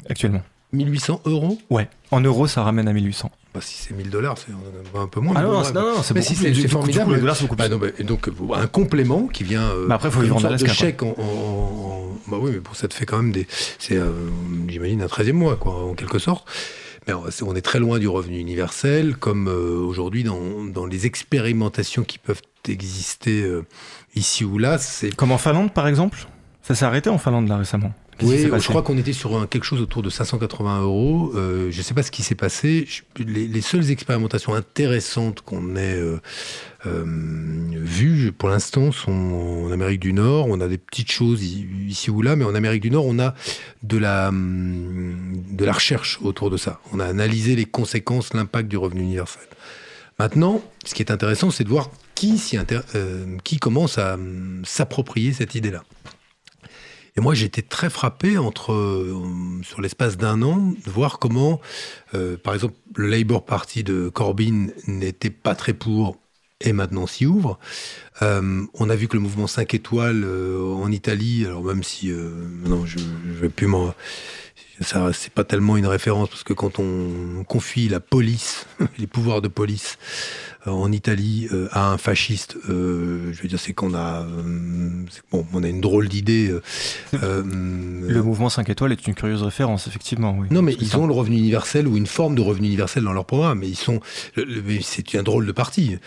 actuellement. 1800 euros? Ouais. En euros, ça ramène à 1800. Bah, si c'est 1000 dollars, c'est un peu moins. Ah non, non, c'est- non, c'est si c'est formidable. les dollars, beaucoup Bah non, bah, donc euh, un complément qui vient. euh, Bah après, faut vivre en de Alaska, quoi. chèque en, en- en- Bah oui, mais bon, ça te fait quand même des. C'est, euh, j'imagine, un 13e mois, quoi, en quelque sorte. On est très loin du revenu universel, comme euh, aujourd'hui dans, les expérimentations qui peuvent exister euh, ici ou là. Comme en Finlande, par exemple? Ça s'est arrêté en Finlande, là, récemment? Oui, je crois qu'on était sur un- quelque chose autour de 580 euros. Euh, je ne sais pas ce qui s'est passé. Je- les, les seules expérimentations intéressantes qu'on ait euh, euh, vues pour l'instant sont en Amérique du Nord. On a des petites choses ici ou là, mais en Amérique du Nord, on a de la, hum, de la recherche autour de ça. On a analysé les conséquences, l'impact du revenu universel. Maintenant, ce qui est intéressant, c'est de voir qui, s'y qui commence à hum, s'approprier cette idée-là. Et moi, j'étais très frappé entre, euh, sur l'espace d'un an, de voir comment, euh, par exemple, le Labour Party de Corbyn n'était pas très pour et maintenant s'y ouvre. Euh, on a vu que le mouvement 5 étoiles en Italie, alors même si, euh, non, je ne vais plus m'en... Ça, c'est pas tellement une référence parce que quand on confie la police, les pouvoirs de police euh, en Italie euh, à un fasciste, euh, je veux dire, c'est qu'on a, euh, bon, on a une drôle d'idée. euh, euh, Le mouvement 5 étoiles est une curieuse référence, effectivement. Oui. non, mais ils ont le revenu universel ou une forme de revenu universel dans leur programme. Mais ils sont, c'est un drôle de parti.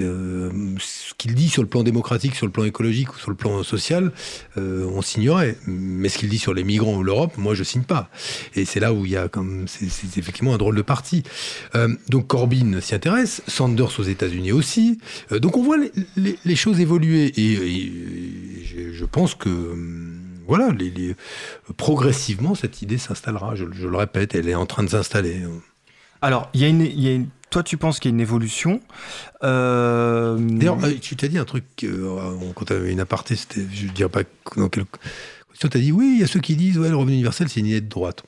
Euh, ce qu'il dit sur le plan démocratique, sur le plan écologique ou sur le plan social, euh, on signerait. Mais ce qu'il dit sur les migrants ou l'Europe, moi, je signe pas. Et c'est là où il y a comme, c'est effectivement un drôle de parti. Euh, donc Corbyn s'y intéresse, Sanders aux États-Unis aussi. Euh, donc on voit les, les- les choses évoluer. Et, et je, je pense que hum, voilà, les, progressivement, cette idée s'installera. Je, je le répète, elle est en train de s'installer. Alors, il y a une, il y a une- toi, tu penses qu'il y a une évolution. Euh, D'ailleurs, tu t'as dit un truc euh, quand tu avais une aparté, je ne dirais pas dans quelle tu as dit oui, il y a ceux qui disent ouais, le revenu universel, c'est une idée de droite.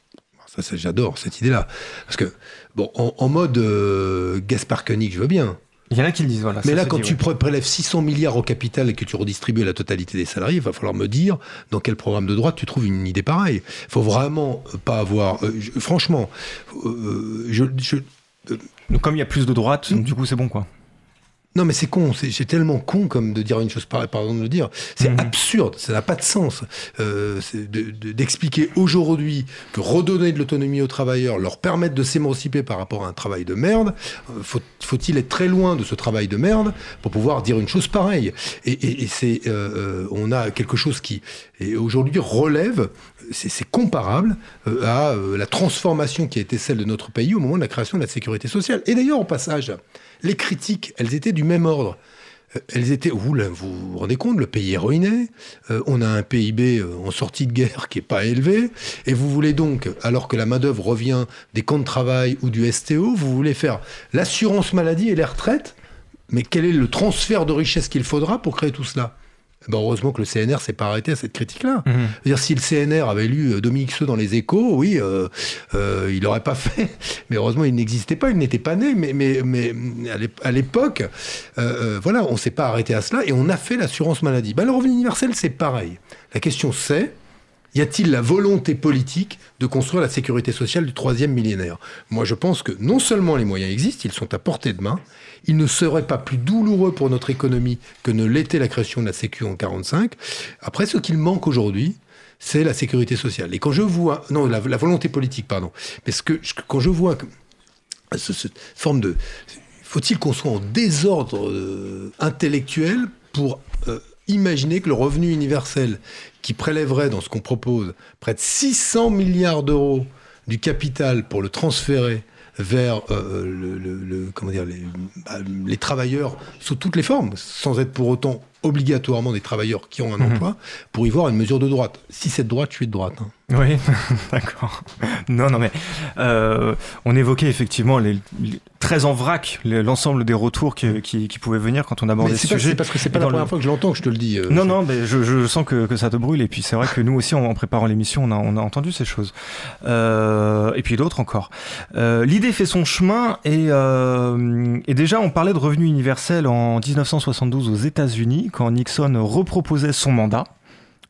Ça, ça, j'adore cette idée-là. Parce que, bon, en, en mode euh, Gaspard Koenig, je veux bien. Il y en a qui le disent, voilà. Mais là, quand dit, tu ouais. prélèves 600 milliards au capital et que tu redistribues à la totalité des salariés, il va falloir me dire dans quel programme de droite tu trouves une idée pareille. Il faut vraiment pas avoir. euh, je- franchement, euh, je, je- Donc, comme il y a plus de droite, Mm. du coup, c'est bon, quoi. Non, mais c'est con. C'est tellement con comme de dire une chose pareille, pardon de le dire. C'est Mhm. absurde. Ça n'a pas de sens. Euh, c'est de- de- D'expliquer aujourd'hui que redonner de l'autonomie aux travailleurs, leur permettre de s'émanciper par rapport à un travail de merde, euh, faut- faut-il être très loin de ce travail de merde pour pouvoir dire une chose pareille? Et, et- et c'est, euh, on a quelque chose qui, aujourd'hui, relève. C'est comparable euh, à euh, la transformation qui a été celle de notre pays au moment de la création de la sécurité sociale. Et d'ailleurs, au passage, les critiques, elles étaient du même ordre. Euh, Elles étaient, vous, vous rendez compte, le pays est ruiné, on a un PIB en sortie de guerre qui est pas élevé, et vous voulez donc, alors que la main-d'œuvre revient des camps de travail ou du STO, vous voulez faire l'assurance maladie et les retraites, mais quel est le transfert de richesse qu'il faudra pour créer tout cela? Ben, Heureusement que le CNR s'est pas arrêté à cette critique-là. Mhm. Si le CNR avait lu euh, Dominique Seux dans les échos, oui, euh, euh, il n'aurait pas fait. Mais heureusement, il n'existait pas, il n'était pas né. Mais, mais, mais à l'ép- à l'époque, euh, voilà, on ne s'est pas arrêté à cela et on a fait l'assurance maladie. Ben, le revenu universel, c'est pareil. La question, c'est y a-t-il la volonté politique de construire la sécurité sociale du troisième millénaire? Moi, je pense que non seulement les moyens existent, ils sont à portée de main. Il ne serait pas plus douloureux pour notre économie que ne l'était la création de la Sécu en 45. Après, ce qu'il manque aujourd'hui, c'est la sécurité sociale. Et quand je vois, non, la, volonté politique, pardon. Mais que, quand je vois cette forme de, faut-il qu'on soit en désordre euh, intellectuel pour euh, imaginer que le revenu universel qui prélèverait dans ce qu'on propose près de 600 milliards d'euros du capital pour le transférer vers euh, bah, les travailleurs sous toutes les formes, sans être pour autant obligatoirement des travailleurs qui ont un Mhm. emploi, pour y voir une mesure de droite. Si c'est de droite, je suis de droite. hein. Oui, d'accord. Non, non, mais euh, on évoquait effectivement les, les- très en vrac l'ensemble des retours qui, qui, qui pouvaient venir quand on abordait Mais ce c'est pas- sujet. c'est parce que c'est pas la le- première fois que je l'entends que je te le dis. euh, Non, non, mais je, je sens que, que ça te brûle. Et puis c'est vrai que nous aussi, en, en préparant l'émission, on a, on a entendu ces choses. Euh, et puis d'autres encore. L'idée fait son chemin. Et, et déjà, on parlait de revenu universel en 1972 aux États-Unis, quand Nixon reproposait son mandat.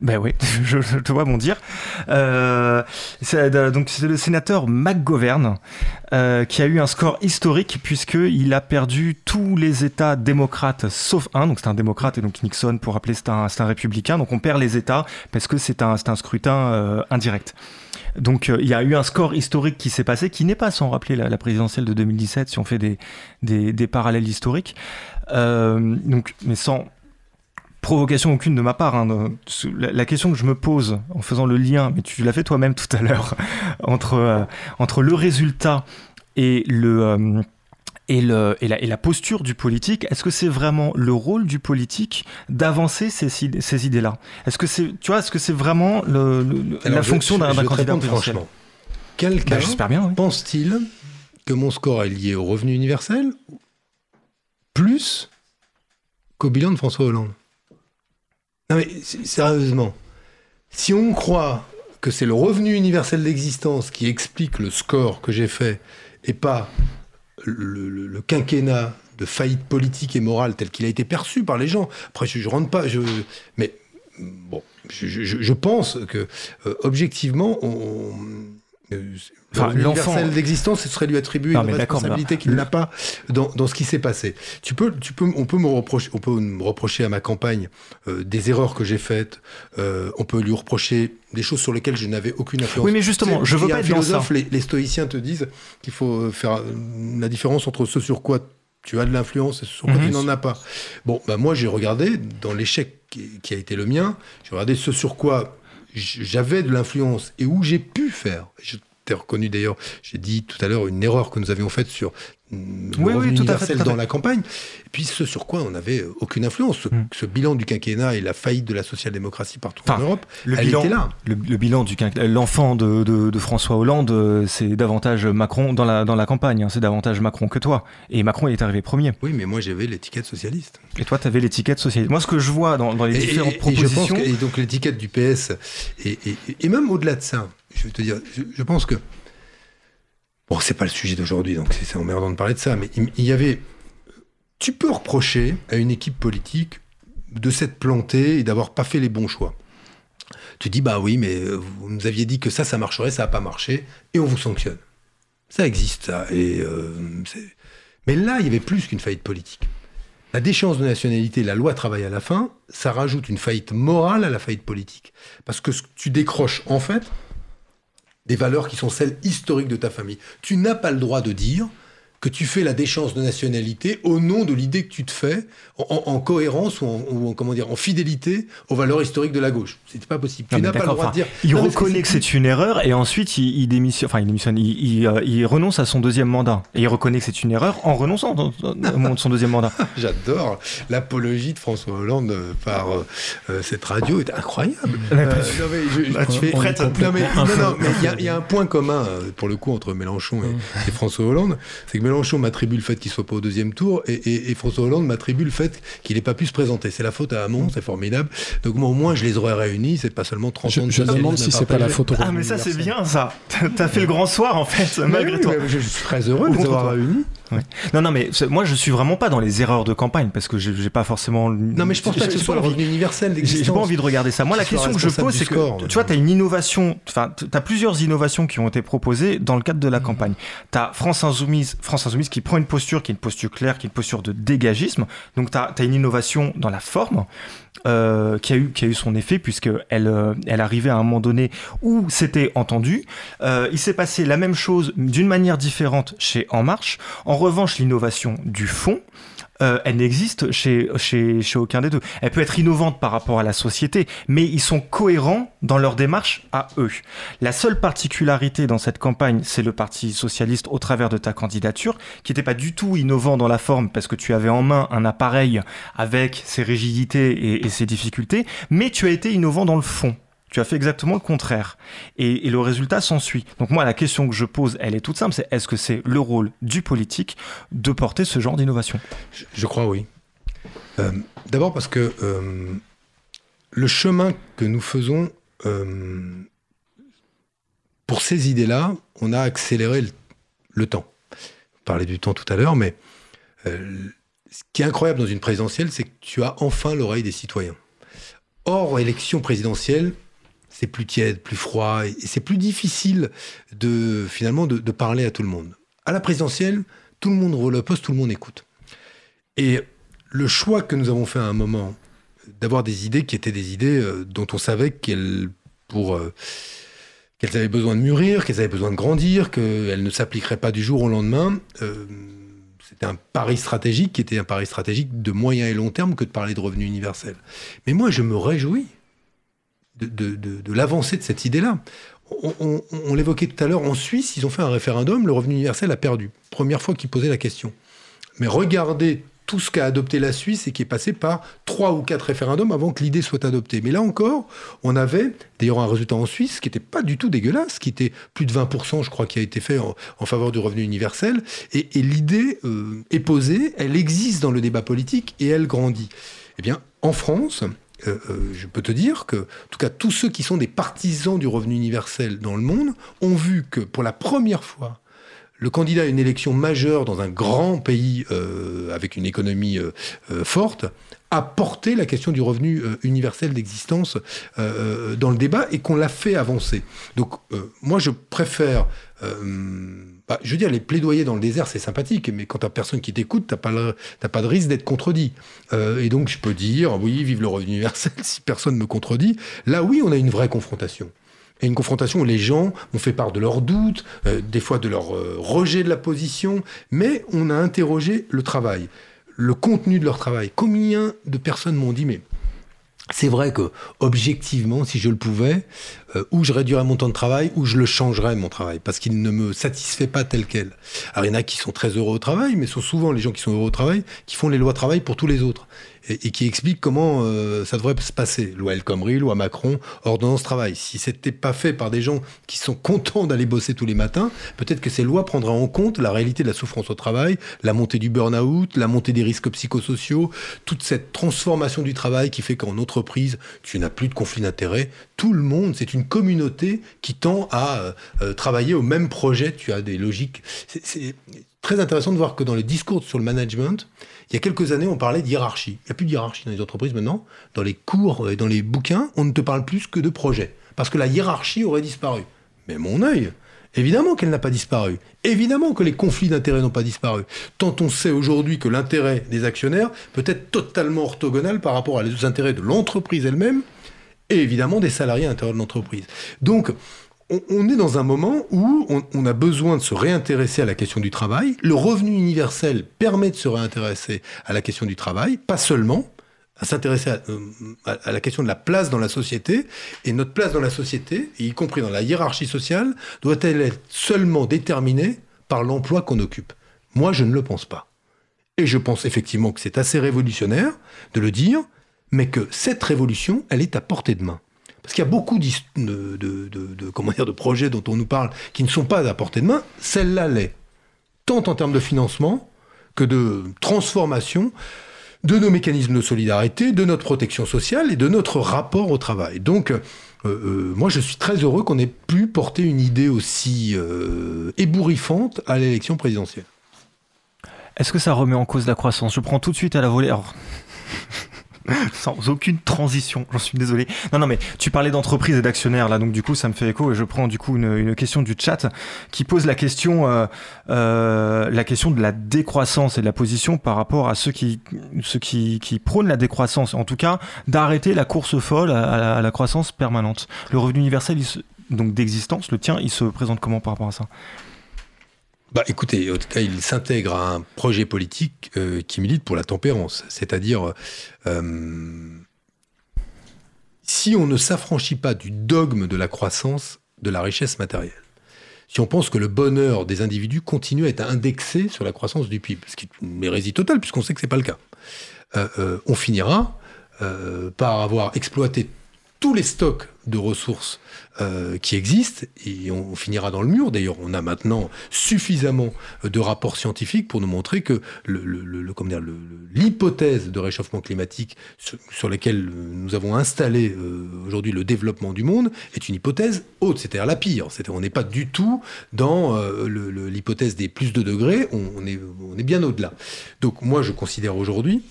Ben oui, je, te vois bondir. Euh, euh, donc c'est le sénateur McGovern euh, qui a eu un score historique puisqu'il a perdu tous les États démocrates sauf un. Donc c'est un démocrate et donc Nixon, pour rappeler, c'est un, républicain. Donc on perd les États parce que c'est un, scrutin euh, indirect. Donc il y a eu un score historique qui s'est passé, qui n'est pas sans rappeler la, présidentielle de 2017 si on fait des, des, parallèles historiques. Donc, mais sans provocation aucune de ma part. hein, la, question que je me pose en faisant le lien, mais tu l'as fait toi-même tout à l'heure, entre, euh, entre le résultat et le... euh, et, le, et, la, et la posture du politique, est-ce que c'est vraiment le rôle du politique d'avancer ces, idées- ces idées-là? Est-ce que c'est, tu vois, est-ce que c'est vraiment le, le- le- Alors, la je- fonction d'un candidat présidentiel? franchement. Quelqu'un Bah, oui. pense-t-il que mon score est lié au revenu universel plus qu'au bilan de François Hollande? Non mais sérieusement, si on croit que c'est le revenu universel d'existence qui explique le score que j'ai fait et pas le, quinquennat de faillite politique et morale tel qu'il a été perçu par les gens. Après, je, rentre pas, mais bon, je, pense que euh, objectivement, on, Enfin, le l'enfant- d'existence, ce serait lui attribuer Non, une responsabilité qu'il n'a pas dans, dans ce qui s'est passé. Tu peux, tu peux, on peut me reprocher, on peut me reprocher à ma campagne euh, des erreurs que j'ai faites. euh, on peut lui reprocher des choses sur lesquelles je n'avais aucune influence. Oui, mais justement, je veux pas être dans ça. Les, les stoïciens te disent qu'il faut euh, faire euh, la différence entre ce sur quoi tu as de l'influence et ce sur quoi Mhm. tu n'en as pas. Bon, bah moi j'ai regardé dans l'échec qui, a été le mien, j'ai regardé ce sur quoi j'avais de l'influence et où j'ai pu faire. Je t'ai reconnu d'ailleurs, j'ai dit tout à l'heure une erreur que nous avions faite sur Oui, oui, tout à fait, universel tout à dans la campagne, et puis ce sur quoi on n'avait aucune influence. Ce, Mm. ce bilan du quinquennat et la faillite de la social-démocratie partout Enfin, en Europe, Le elle bilan, était là. Le, le bilan du l'enfant de, de- de François Hollande, euh, c'est davantage Macron dans la, dans la campagne. hein, c'est davantage Macron que toi. Et Macron il est arrivé premier. Oui, mais moi j'avais l'étiquette socialiste. Et toi, tu avais l'étiquette socialiste. Moi, ce que je vois dans, dans les Et- différentes et, et je pense propositions, que, et donc l'étiquette du PS, et, et- même au-delà de ça, je vais te dire, je, je pense que, bon, c'est pas le sujet d'aujourd'hui, donc c'est emmerdant de parler de ça, mais il, y avait, tu peux reprocher à une équipe politique de s'être plantée et d'avoir pas fait les bons choix. Tu dis, bah oui, mais vous nous aviez dit que ça, ça marcherait, ça n'a pas marché, et on vous sanctionne. Ça existe, ça. Et, euh, mais là, il y avait plus qu'une faillite politique. La déchéance de nationalité, la loi travail à la fin, ça rajoute une faillite morale à la faillite politique. Parce que ce- tu décroches, en fait, des valeurs qui sont celles historiques de ta famille. Tu n'as pas le droit de dire que tu fais la déchéance de nationalité au nom de l'idée que tu te fais en, en- en cohérence ou en, ou en- comment dire en fidélité aux valeurs historiques de la gauche. C'était pas possible. Non, tu n'as pas le droit de dire. il Non, reconnaît que c'est une erreur et ensuite il, il démissionne, enfin il démissionne, il, il, euh, il renonce à son deuxième mandat. Et il reconnaît que c'est une erreur en renonçant à son deuxième mandat. J'adore l'apologie de François Hollande par euh, euh, cette radio est incroyable. Euh, non, mais je- je- tu fais- prêtes non, mais, complètement non, non, mais il y a- il y, a un point commun pour le coup entre Mélenchon et, et François Hollande, c'est que Mélenchon m'attribue le fait qu'il soit pas au deuxième tour et, et- et François Hollande m'attribue le fait qu'il n'ait pas pu se présenter. C'est la faute à Hamon, c'est formidable. Donc moi au moins je les aurais réunis, c'est pas seulement 30 Je, ans de je demande si c'est pas la faute au Ah mais ça c'est bien ça. T'as- fait le grand soir en fait, malgré oui, toi. je suis très heureux de les avoir réunis. Ouais. Non, non, mais moi je suis vraiment pas dans les erreurs de campagne parce que j'ai pas forcément. Non mais je pense pas que ce soit le revenu universel J'ai pas envie de regarder ça. Moi, la question que je pose, c'est que tu vois, bon. tu as une innovation, enfin, tu as plusieurs innovations qui ont été proposées dans le cadre de la campagne. Tu as France Insoumise, France Insoumise qui prend une posture qui est une posture claire, qui est une posture de dégagisme. Donc, tu as, une innovation dans la forme. Euh, qui a eu qui a eu son effet puisque elle euh, elle arrivait à un moment donné où c'était entendu. Euh, il s'est passé la même chose d'une manière différente chez En Marche. En revanche, l'innovation du fond, euh, elle n'existe chez, chez, chez aucun des deux. Elle peut être innovante par rapport à la société, mais ils sont cohérents dans leur démarche à eux. La seule particularité dans cette campagne, c'est le Parti socialiste au travers de ta candidature, qui n'était pas du tout innovant dans la forme, parce que tu avais en main un appareil avec ses rigidités et, et ses difficultés, mais tu as été innovant dans le fond. Tu as fait exactement le contraire. Et, le résultat s'ensuit. Donc moi, la question que je pose, elle est toute simple, c'est est-ce que c'est le rôle du politique de porter ce genre d'innovation? Je, crois oui. Euh, D'abord parce que euh, le chemin que nous faisons euh, pour ces idées-là, on a accéléré le, le temps. On parlait du temps tout à l'heure, mais ce qui est incroyable dans une présidentielle, c'est que tu as enfin l'oreille des citoyens. hors élection présidentielle, c'est plus tiède, plus froid, et c'est plus difficile de finalement de, parler à tout le monde. À la présidentielle, tout le monde roule le poste, tout le monde écoute. Et le choix que nous avons fait à un moment d'avoir des idées qui étaient des idées euh, dont on savait qu'elles pour euh, qu'elles avaient besoin de mûrir, qu'elles avaient besoin de grandir, qu'elles ne s'appliqueraient pas du jour au lendemain. Euh, c'était un pari stratégique qui était un pari stratégique de moyen et long terme que de parler de revenu universel. Mais moi, je me réjouis de, l'avancée de cette idée-là. On, l'évoquait tout à l'heure, en Suisse, ils ont fait un référendum, le revenu universel a perdu. Première fois qu'ils posaient la question. Mais regardez tout ce qu'a adopté la Suisse et qui est passé par trois ou quatre référendums avant que l'idée soit adoptée. Mais là encore, on avait d'ailleurs un résultat en Suisse qui n'était pas du tout dégueulasse, qui était plus de 20%, je crois, qui a été fait en, faveur du revenu universel. Et, et l'idée euh, est posée, elle existe dans le débat politique et elle grandit. Eh bien, en France, euh, euh, je peux te dire que, en tout cas, tous ceux qui sont des partisans du revenu universel dans le monde ont vu que pour la première fois, le candidat à une élection majeure dans un grand pays euh, avec une économie forte a porté la question du revenu universel d'existence dans le débat et qu'on l'a fait avancer. Donc moi je préfère, bah, je veux dire les plaidoyer dans le désert c'est sympathique, mais quand t'as personne qui t'écoute, t'as pas, pas de risque d'être contredit. et donc je peux dire oui vive le revenu universel si personne me contredit. Là oui on a une vraie confrontation et une confrontation où les gens ont fait part de leurs doutes, euh, des fois de leur euh, rejet de la position, mais on a interrogé le travail, le contenu de leur travail. Combien de personnes m'ont dit, mais c'est vrai que, objectivement, si je le pouvais, euh, ou je réduirais mon temps de travail, ou je le changerais mon travail, parce qu'il ne me satisfait pas tel quel. Alors il y en a qui sont très heureux au travail, mais ce sont souvent les gens qui sont heureux au travail qui font les lois travail pour tous les autres et, qui expliquent comment euh, ça devrait se passer. Loi El Khomri, loi Macron, ordonnance travail. Si c'était pas fait par des gens qui sont contents d'aller bosser tous les matins, peut-être que ces lois prendraient en compte la réalité de la souffrance au travail, la montée du burn-out, la montée des risques psychosociaux, toute cette transformation du travail qui fait qu'en entreprise, tu n'as plus de conflit d'intérêts. Tout le monde, c'est une communauté qui tend à euh, euh, travailler au même projet. Tu as des logiques. C'est très intéressant de voir que dans les discours sur le management, il y a quelques années, on parlait d'hierarchie. Il n'y a plus de hiérarchie dans les entreprises maintenant. Dans les cours et dans les bouquins, on ne te parle plus que de projet. Parce que la hiérarchie aurait disparu. Mais mon œil, Évidemment qu'elle n'a pas disparu. Évidemment que les conflits d'intérêts n'ont pas disparu. Tant on sait aujourd'hui que l'intérêt des actionnaires peut être totalement orthogonal par rapport aux intérêts de l'entreprise elle-même et évidemment des salariés à l'intérieur de l'entreprise. Donc, on, est dans un moment où on, a besoin de se réintéresser à la question du travail. Le revenu universel permet de se réintéresser à la question du travail, pas seulement à s'intéresser à, euh, à, la question de la place dans la société. Et notre place dans la société, y compris dans la hiérarchie sociale, doit-elle être seulement déterminée par l'emploi qu'on occupe? Moi, je ne le pense pas. Et je pense effectivement que c'est assez révolutionnaire de le dire, mais que cette révolution, elle est à portée de main. Parce qu'il y a beaucoup de, comment dire, de projets dont on nous parle qui ne sont pas à portée de main. Celle-là l'est. Tant en termes de financement que de transformation de nos mécanismes de solidarité, de notre protection sociale et de notre rapport au travail. Donc, euh, euh, moi, je suis très heureux qu'on ait pu porter une idée aussi euh, ébouriffante à l'élection présidentielle. Est-ce que ça remet en cause la croissance? Je prends tout de suite à la volée. Alors... sans aucune transition, j'en suis désolé. Non, non, mais tu parlais d'entreprise et d'actionnaires là, donc du coup ça me fait écho et je prends du coup une, question du chat qui pose la question, euh, euh, la question de la décroissance et de la position par rapport à ceux qui, prônent la décroissance, en tout cas d'arrêter la course folle à, la, croissance permanente. Le revenu universel, se, donc d'existence, le tien, il se présente comment par rapport à ça? Bah, écoutez, en tout cas, il s'intègre à un projet politique euh, qui milite pour la tempérance, c'est-à-dire euh, si on ne s'affranchit pas du dogme de la croissance de la richesse matérielle, si on pense que le bonheur des individus continue à être indexé sur la croissance du PIB, ce qui est une hérésie totale puisqu'on sait que c'est pas le cas, euh, on finira par avoir exploité tous les stocks de ressources euh, qui existent et on, finira dans le mur. D'ailleurs, on a maintenant suffisamment de rapports scientifiques pour nous montrer que l'hypothèse de réchauffement climatique sur, laquelle nous avons installé euh, aujourd'hui le développement du monde est une hypothèse haute, c'est-à-dire la pire. C'est on n'est pas du tout dans euh, l'hypothèse des plus de degrés, on est bien au-delà. Donc moi, je considère aujourd'hui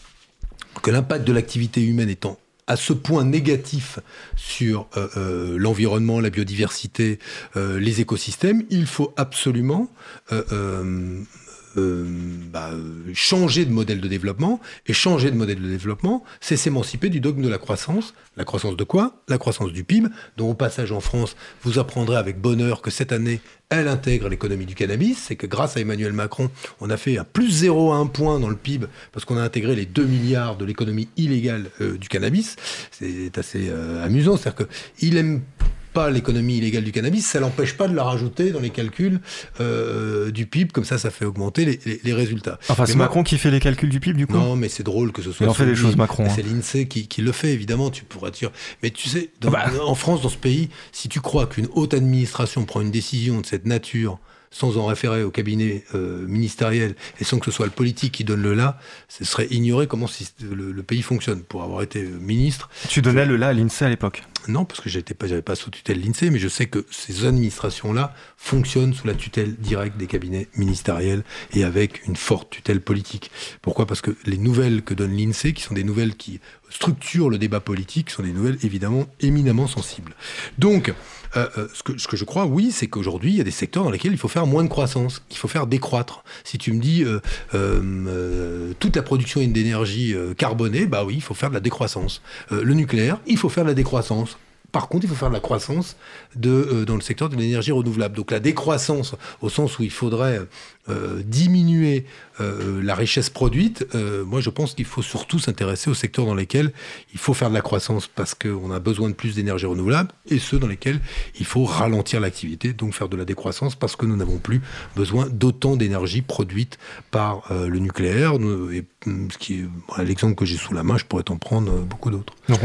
que l'impact de l'activité humaine étant à ce point négatif sur euh, euh, l'environnement, la biodiversité, euh, les écosystèmes, il faut absolument euh, bah, euh, changer de modèle de développement. Et changer de modèle de développement, c'est s'émanciper du dogme de la croissance. La croissance de quoi? La croissance du PIB, dont au passage en France, vous apprendrez avec bonheur que cette année, elle intègre l'économie du cannabis. C'est que grâce à Emmanuel Macron, on a fait un plus 0,1 point dans le PIB parce qu'on a intégré les 2 milliards de l'économie illégale euh, du cannabis. C'est assez amusant. C'est-à-dire qu'il aime pas l'économie illégale du cannabis, ça l'empêche pas de la rajouter dans les calculs euh, du PIB, comme ça, ça fait augmenter les, les- les résultats. Enfin, c'est Macron qui fait les calculs du PIB, du coup? Non, mais c'est drôle que ce soit. Il en fait des choses, Macron, C'est hein. l'INSEE qui, qui le fait, évidemment, tu pourras dire. Mais tu sais, dans- Bah. en France, dans ce pays, si tu crois qu'une haute administration prend une décision de cette nature sans en référer au cabinet euh, ministériel et sans que ce soit le politique qui donne le là, ce serait ignorer comment le, le pays fonctionne. Pour avoir été euh, ministre, Tu donnais le là à l'INSEE à l'époque. non, parce que j'étais pas, j'avais pas sous tutelle l'INSEE, mais je sais que ces administrations-là fonctionnent sous la tutelle directe des cabinets ministériels et avec une forte tutelle politique. Pourquoi? Parce que les nouvelles que donne l'INSEE, qui sont des nouvelles qui structurent le débat politique, sont des nouvelles évidemment éminemment sensibles. Donc, euh, euh, ce, que, je crois, oui, c'est qu'aujourd'hui, il y a des secteurs dans lesquels il faut faire moins de croissance, qu'il faut faire décroître. Si tu me dis euh, toute la production d'énergie carbonée, bah oui, il faut faire de la décroissance. Le nucléaire, il faut faire de la décroissance. Par contre, il faut faire de la croissance de, euh, dans le secteur de l'énergie renouvelable. Donc la décroissance, au sens où il faudrait euh, diminuer euh, la richesse produite, euh, moi je pense qu'il faut surtout s'intéresser aux secteurs dans lesquels il faut faire de la croissance parce qu'on a besoin de plus d'énergie renouvelable et ceux dans lesquels il faut ralentir l'activité, donc faire de la décroissance parce que nous n'avons plus besoin d'autant d'énergie produite par euh, le nucléaire. Et, hum, ce qui est l'exemple que j'ai sous la main, je pourrais t'en prendre euh, beaucoup d'autres. Donc,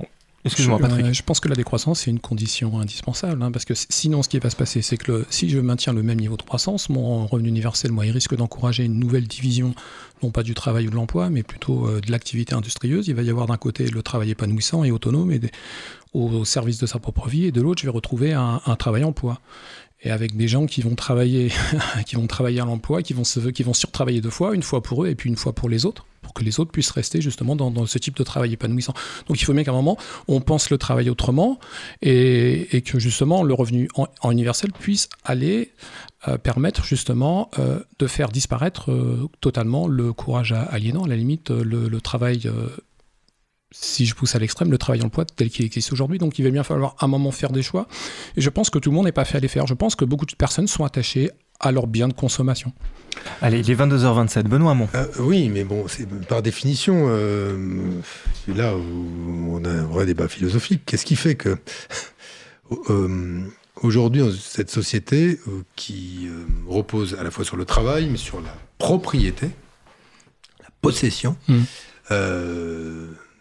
on- Excuse-moi, Patrick. euh, je pense que la décroissance, c'est une condition indispensable, hein, parce que sinon, ce qui va se passer, c'est que le- si je maintiens le même niveau de croissance, mon revenu universel, moi, il risque d'encourager une nouvelle division, non pas du travail ou de l'emploi, mais plutôt euh, de l'activité industrieuse. Il va y avoir d'un côté le travail épanouissant et autonome et des- au, au service de sa propre vie, et de l'autre, je vais retrouver un, un travail-emploi. Et avec des gens qui vont travailler, qui vont travailler à l'emploi, qui vont se, qui vont surtravailler deux fois, une fois pour eux et puis une fois pour les autres, pour que les autres puissent rester justement dans, ce type de travail épanouissant. Donc il faut bien qu'à un moment, on pense le travail autrement et, que justement le revenu en, universel puisse aller euh, permettre justement euh, de faire disparaître euh, totalement le courage aliénant, à la limite le travail. Euh, si je pousse à l'extrême, le travail emploi tel qu'il existe aujourd'hui. Donc il va bien falloir à un moment faire des choix. Et je pense que tout le monde n'est pas fait à les faire. Je pense que beaucoup de personnes sont attachées à leurs biens de consommation. Allez, il est 22h27. Benoît Hamon. Euh, oui, mais bon, c'est par définition, euh, c'est là où on a un vrai débat philosophique. Qu'est-ce qui fait que euh, aujourd'hui, dans cette société euh, qui euh, repose à la fois sur le travail, mais sur la propriété, la possession, Mm.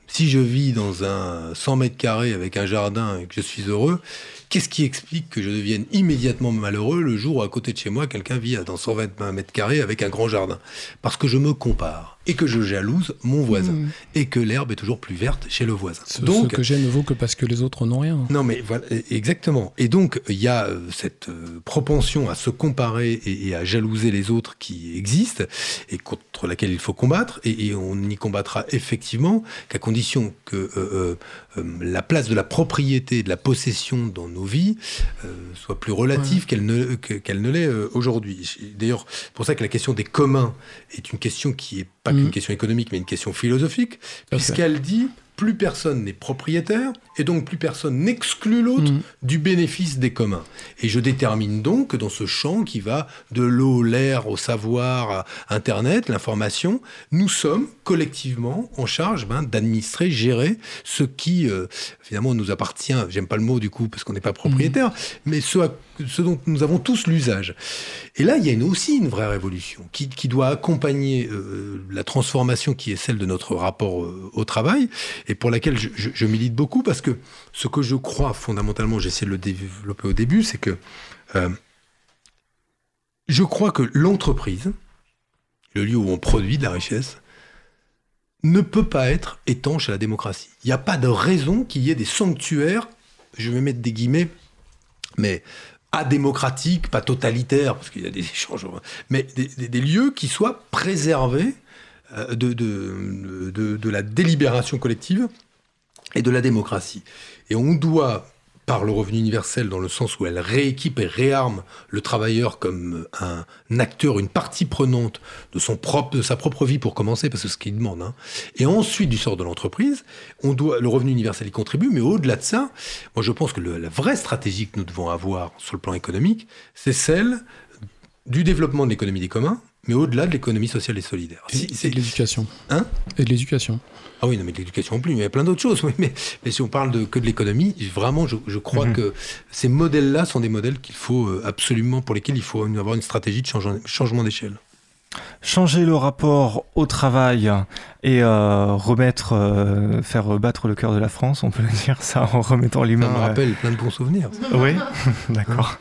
Si je vis dans un 100 mètres carrés avec un jardin et que je suis heureux, qu'est-ce qui explique que je devienne immédiatement malheureux le jour où à côté de chez moi, quelqu'un vit dans 120 mètres carrés avec un grand jardin? Parce que je me compare et que je jalouse mon voisin Mm. et que l'herbe est toujours plus verte chez le voisin. Ce, Donc, ce que j'ai ne vaut que parce que les autres n'ont rien. non, mais voilà, e- exactement. Et donc, il y a euh, cette euh, propension à se comparer et, et à jalouser les autres qui existe et contre laquelle il faut combattre. Et, et on n'y combattra effectivement qu'à condition que euh, euh, euh, la place de la propriété, de la possession dans nos vies euh, soit plus relative qu'elle ne, que- qu'elle ne l'est aujourd'hui. D'ailleurs, c'est pour ça que la question des communs est une question qui est pas qu'une question économique, mais une question philosophique, puisqu'elle dit plus personne n'est propriétaire et donc plus personne n'exclut l'autre Mm. du bénéfice des communs. Et je détermine donc que dans ce champ qui va de l'eau, l'air, au savoir, à Internet, l'information, nous sommes collectivement en charge ben, d'administrer, gérer ce qui euh, finalement nous appartient. J'aime pas le mot du coup parce qu'on n'est pas propriétaire, mais ce, à- ce dont nous avons tous l'usage. Et là, il y a une- aussi une vraie révolution qui, qui doit accompagner euh, la transformation qui est celle de notre rapport euh, au travail et pour laquelle je, milite beaucoup parce que ce que je crois fondamentalement, j'ai essayé de le développer au début, c'est que euh, je crois que l'entreprise, le lieu où on produit de la richesse, ne peut pas être étanche à la démocratie. Il n'y a pas de raison qu'il y ait des sanctuaires, je vais mettre des guillemets, mais adémocratiques, pas totalitaires, parce qu'il y a des échanges, mais des, lieux qui soient préservés de, de, de- de la délibération collective et de la démocratie. Et on doit, par le revenu universel, dans le sens où elle rééquipe et réarme le travailleur comme un acteur, une partie prenante de, son propre, de sa propre vie pour commencer, parce que c'est ce qu'il demande. hein. Et ensuite, du sort de l'entreprise, on doit, le revenu universel y contribue, mais au-delà de ça, moi je pense que la vraie stratégie que nous devons avoir sur le plan économique, c'est celle du développement de l'économie des communs, mais au-delà de l'économie sociale et solidaire. Si- Et de l'éducation. Hein? Et de l'éducation. ah oui, non, mais de l'éducation non plus, mais il y a plein d'autres choses. Oui, mais, mais si on parle de, que de l'économie, vraiment, je, je crois Mhm. que ces modèles-là sont des modèles qu'il faut euh, absolument, pour lesquels il faut avoir une stratégie de change- changement d'échelle. Changer le rapport au travail et euh, remettre, euh, faire battre le cœur de la France, on peut le dire ça en remettant les mains. Ça me euh, rappelle plein de bons souvenirs. Oui, d'accord.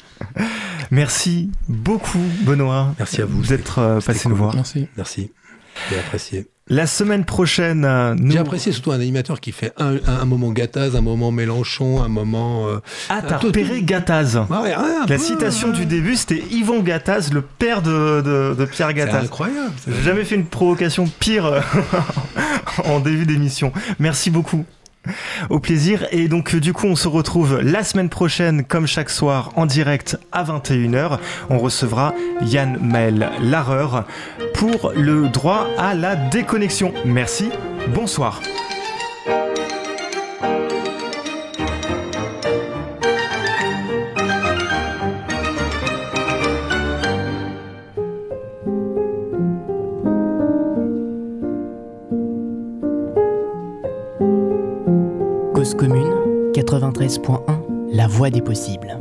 Merci beaucoup, Benoît. Merci à vous. d'être passé nous voir. Merci. Merci. J'ai apprécié. La semaine prochaine, euh, nous. J'ai apprécié surtout un animateur qui fait un, un- un moment Gattaz, un moment Mélenchon, un moment. euh, Ah, t'as tout- repéré Gattaz. Ah ouais, ouais, un La peu, citation ouais. du début, c'était Yvon Gattaz, le père de, de- de Pierre C'est Gattaz. incroyable. ça. J'ai jamais fait une provocation pire euh, en début d'émission. Merci beaucoup. Au plaisir. Et donc, euh, du coup, on se retrouve la semaine prochaine, comme chaque soir, en direct à 21h. On recevra Yann Maël Larreur pour le droit à la déconnexion. Merci. Bonsoir. La voix des possibles.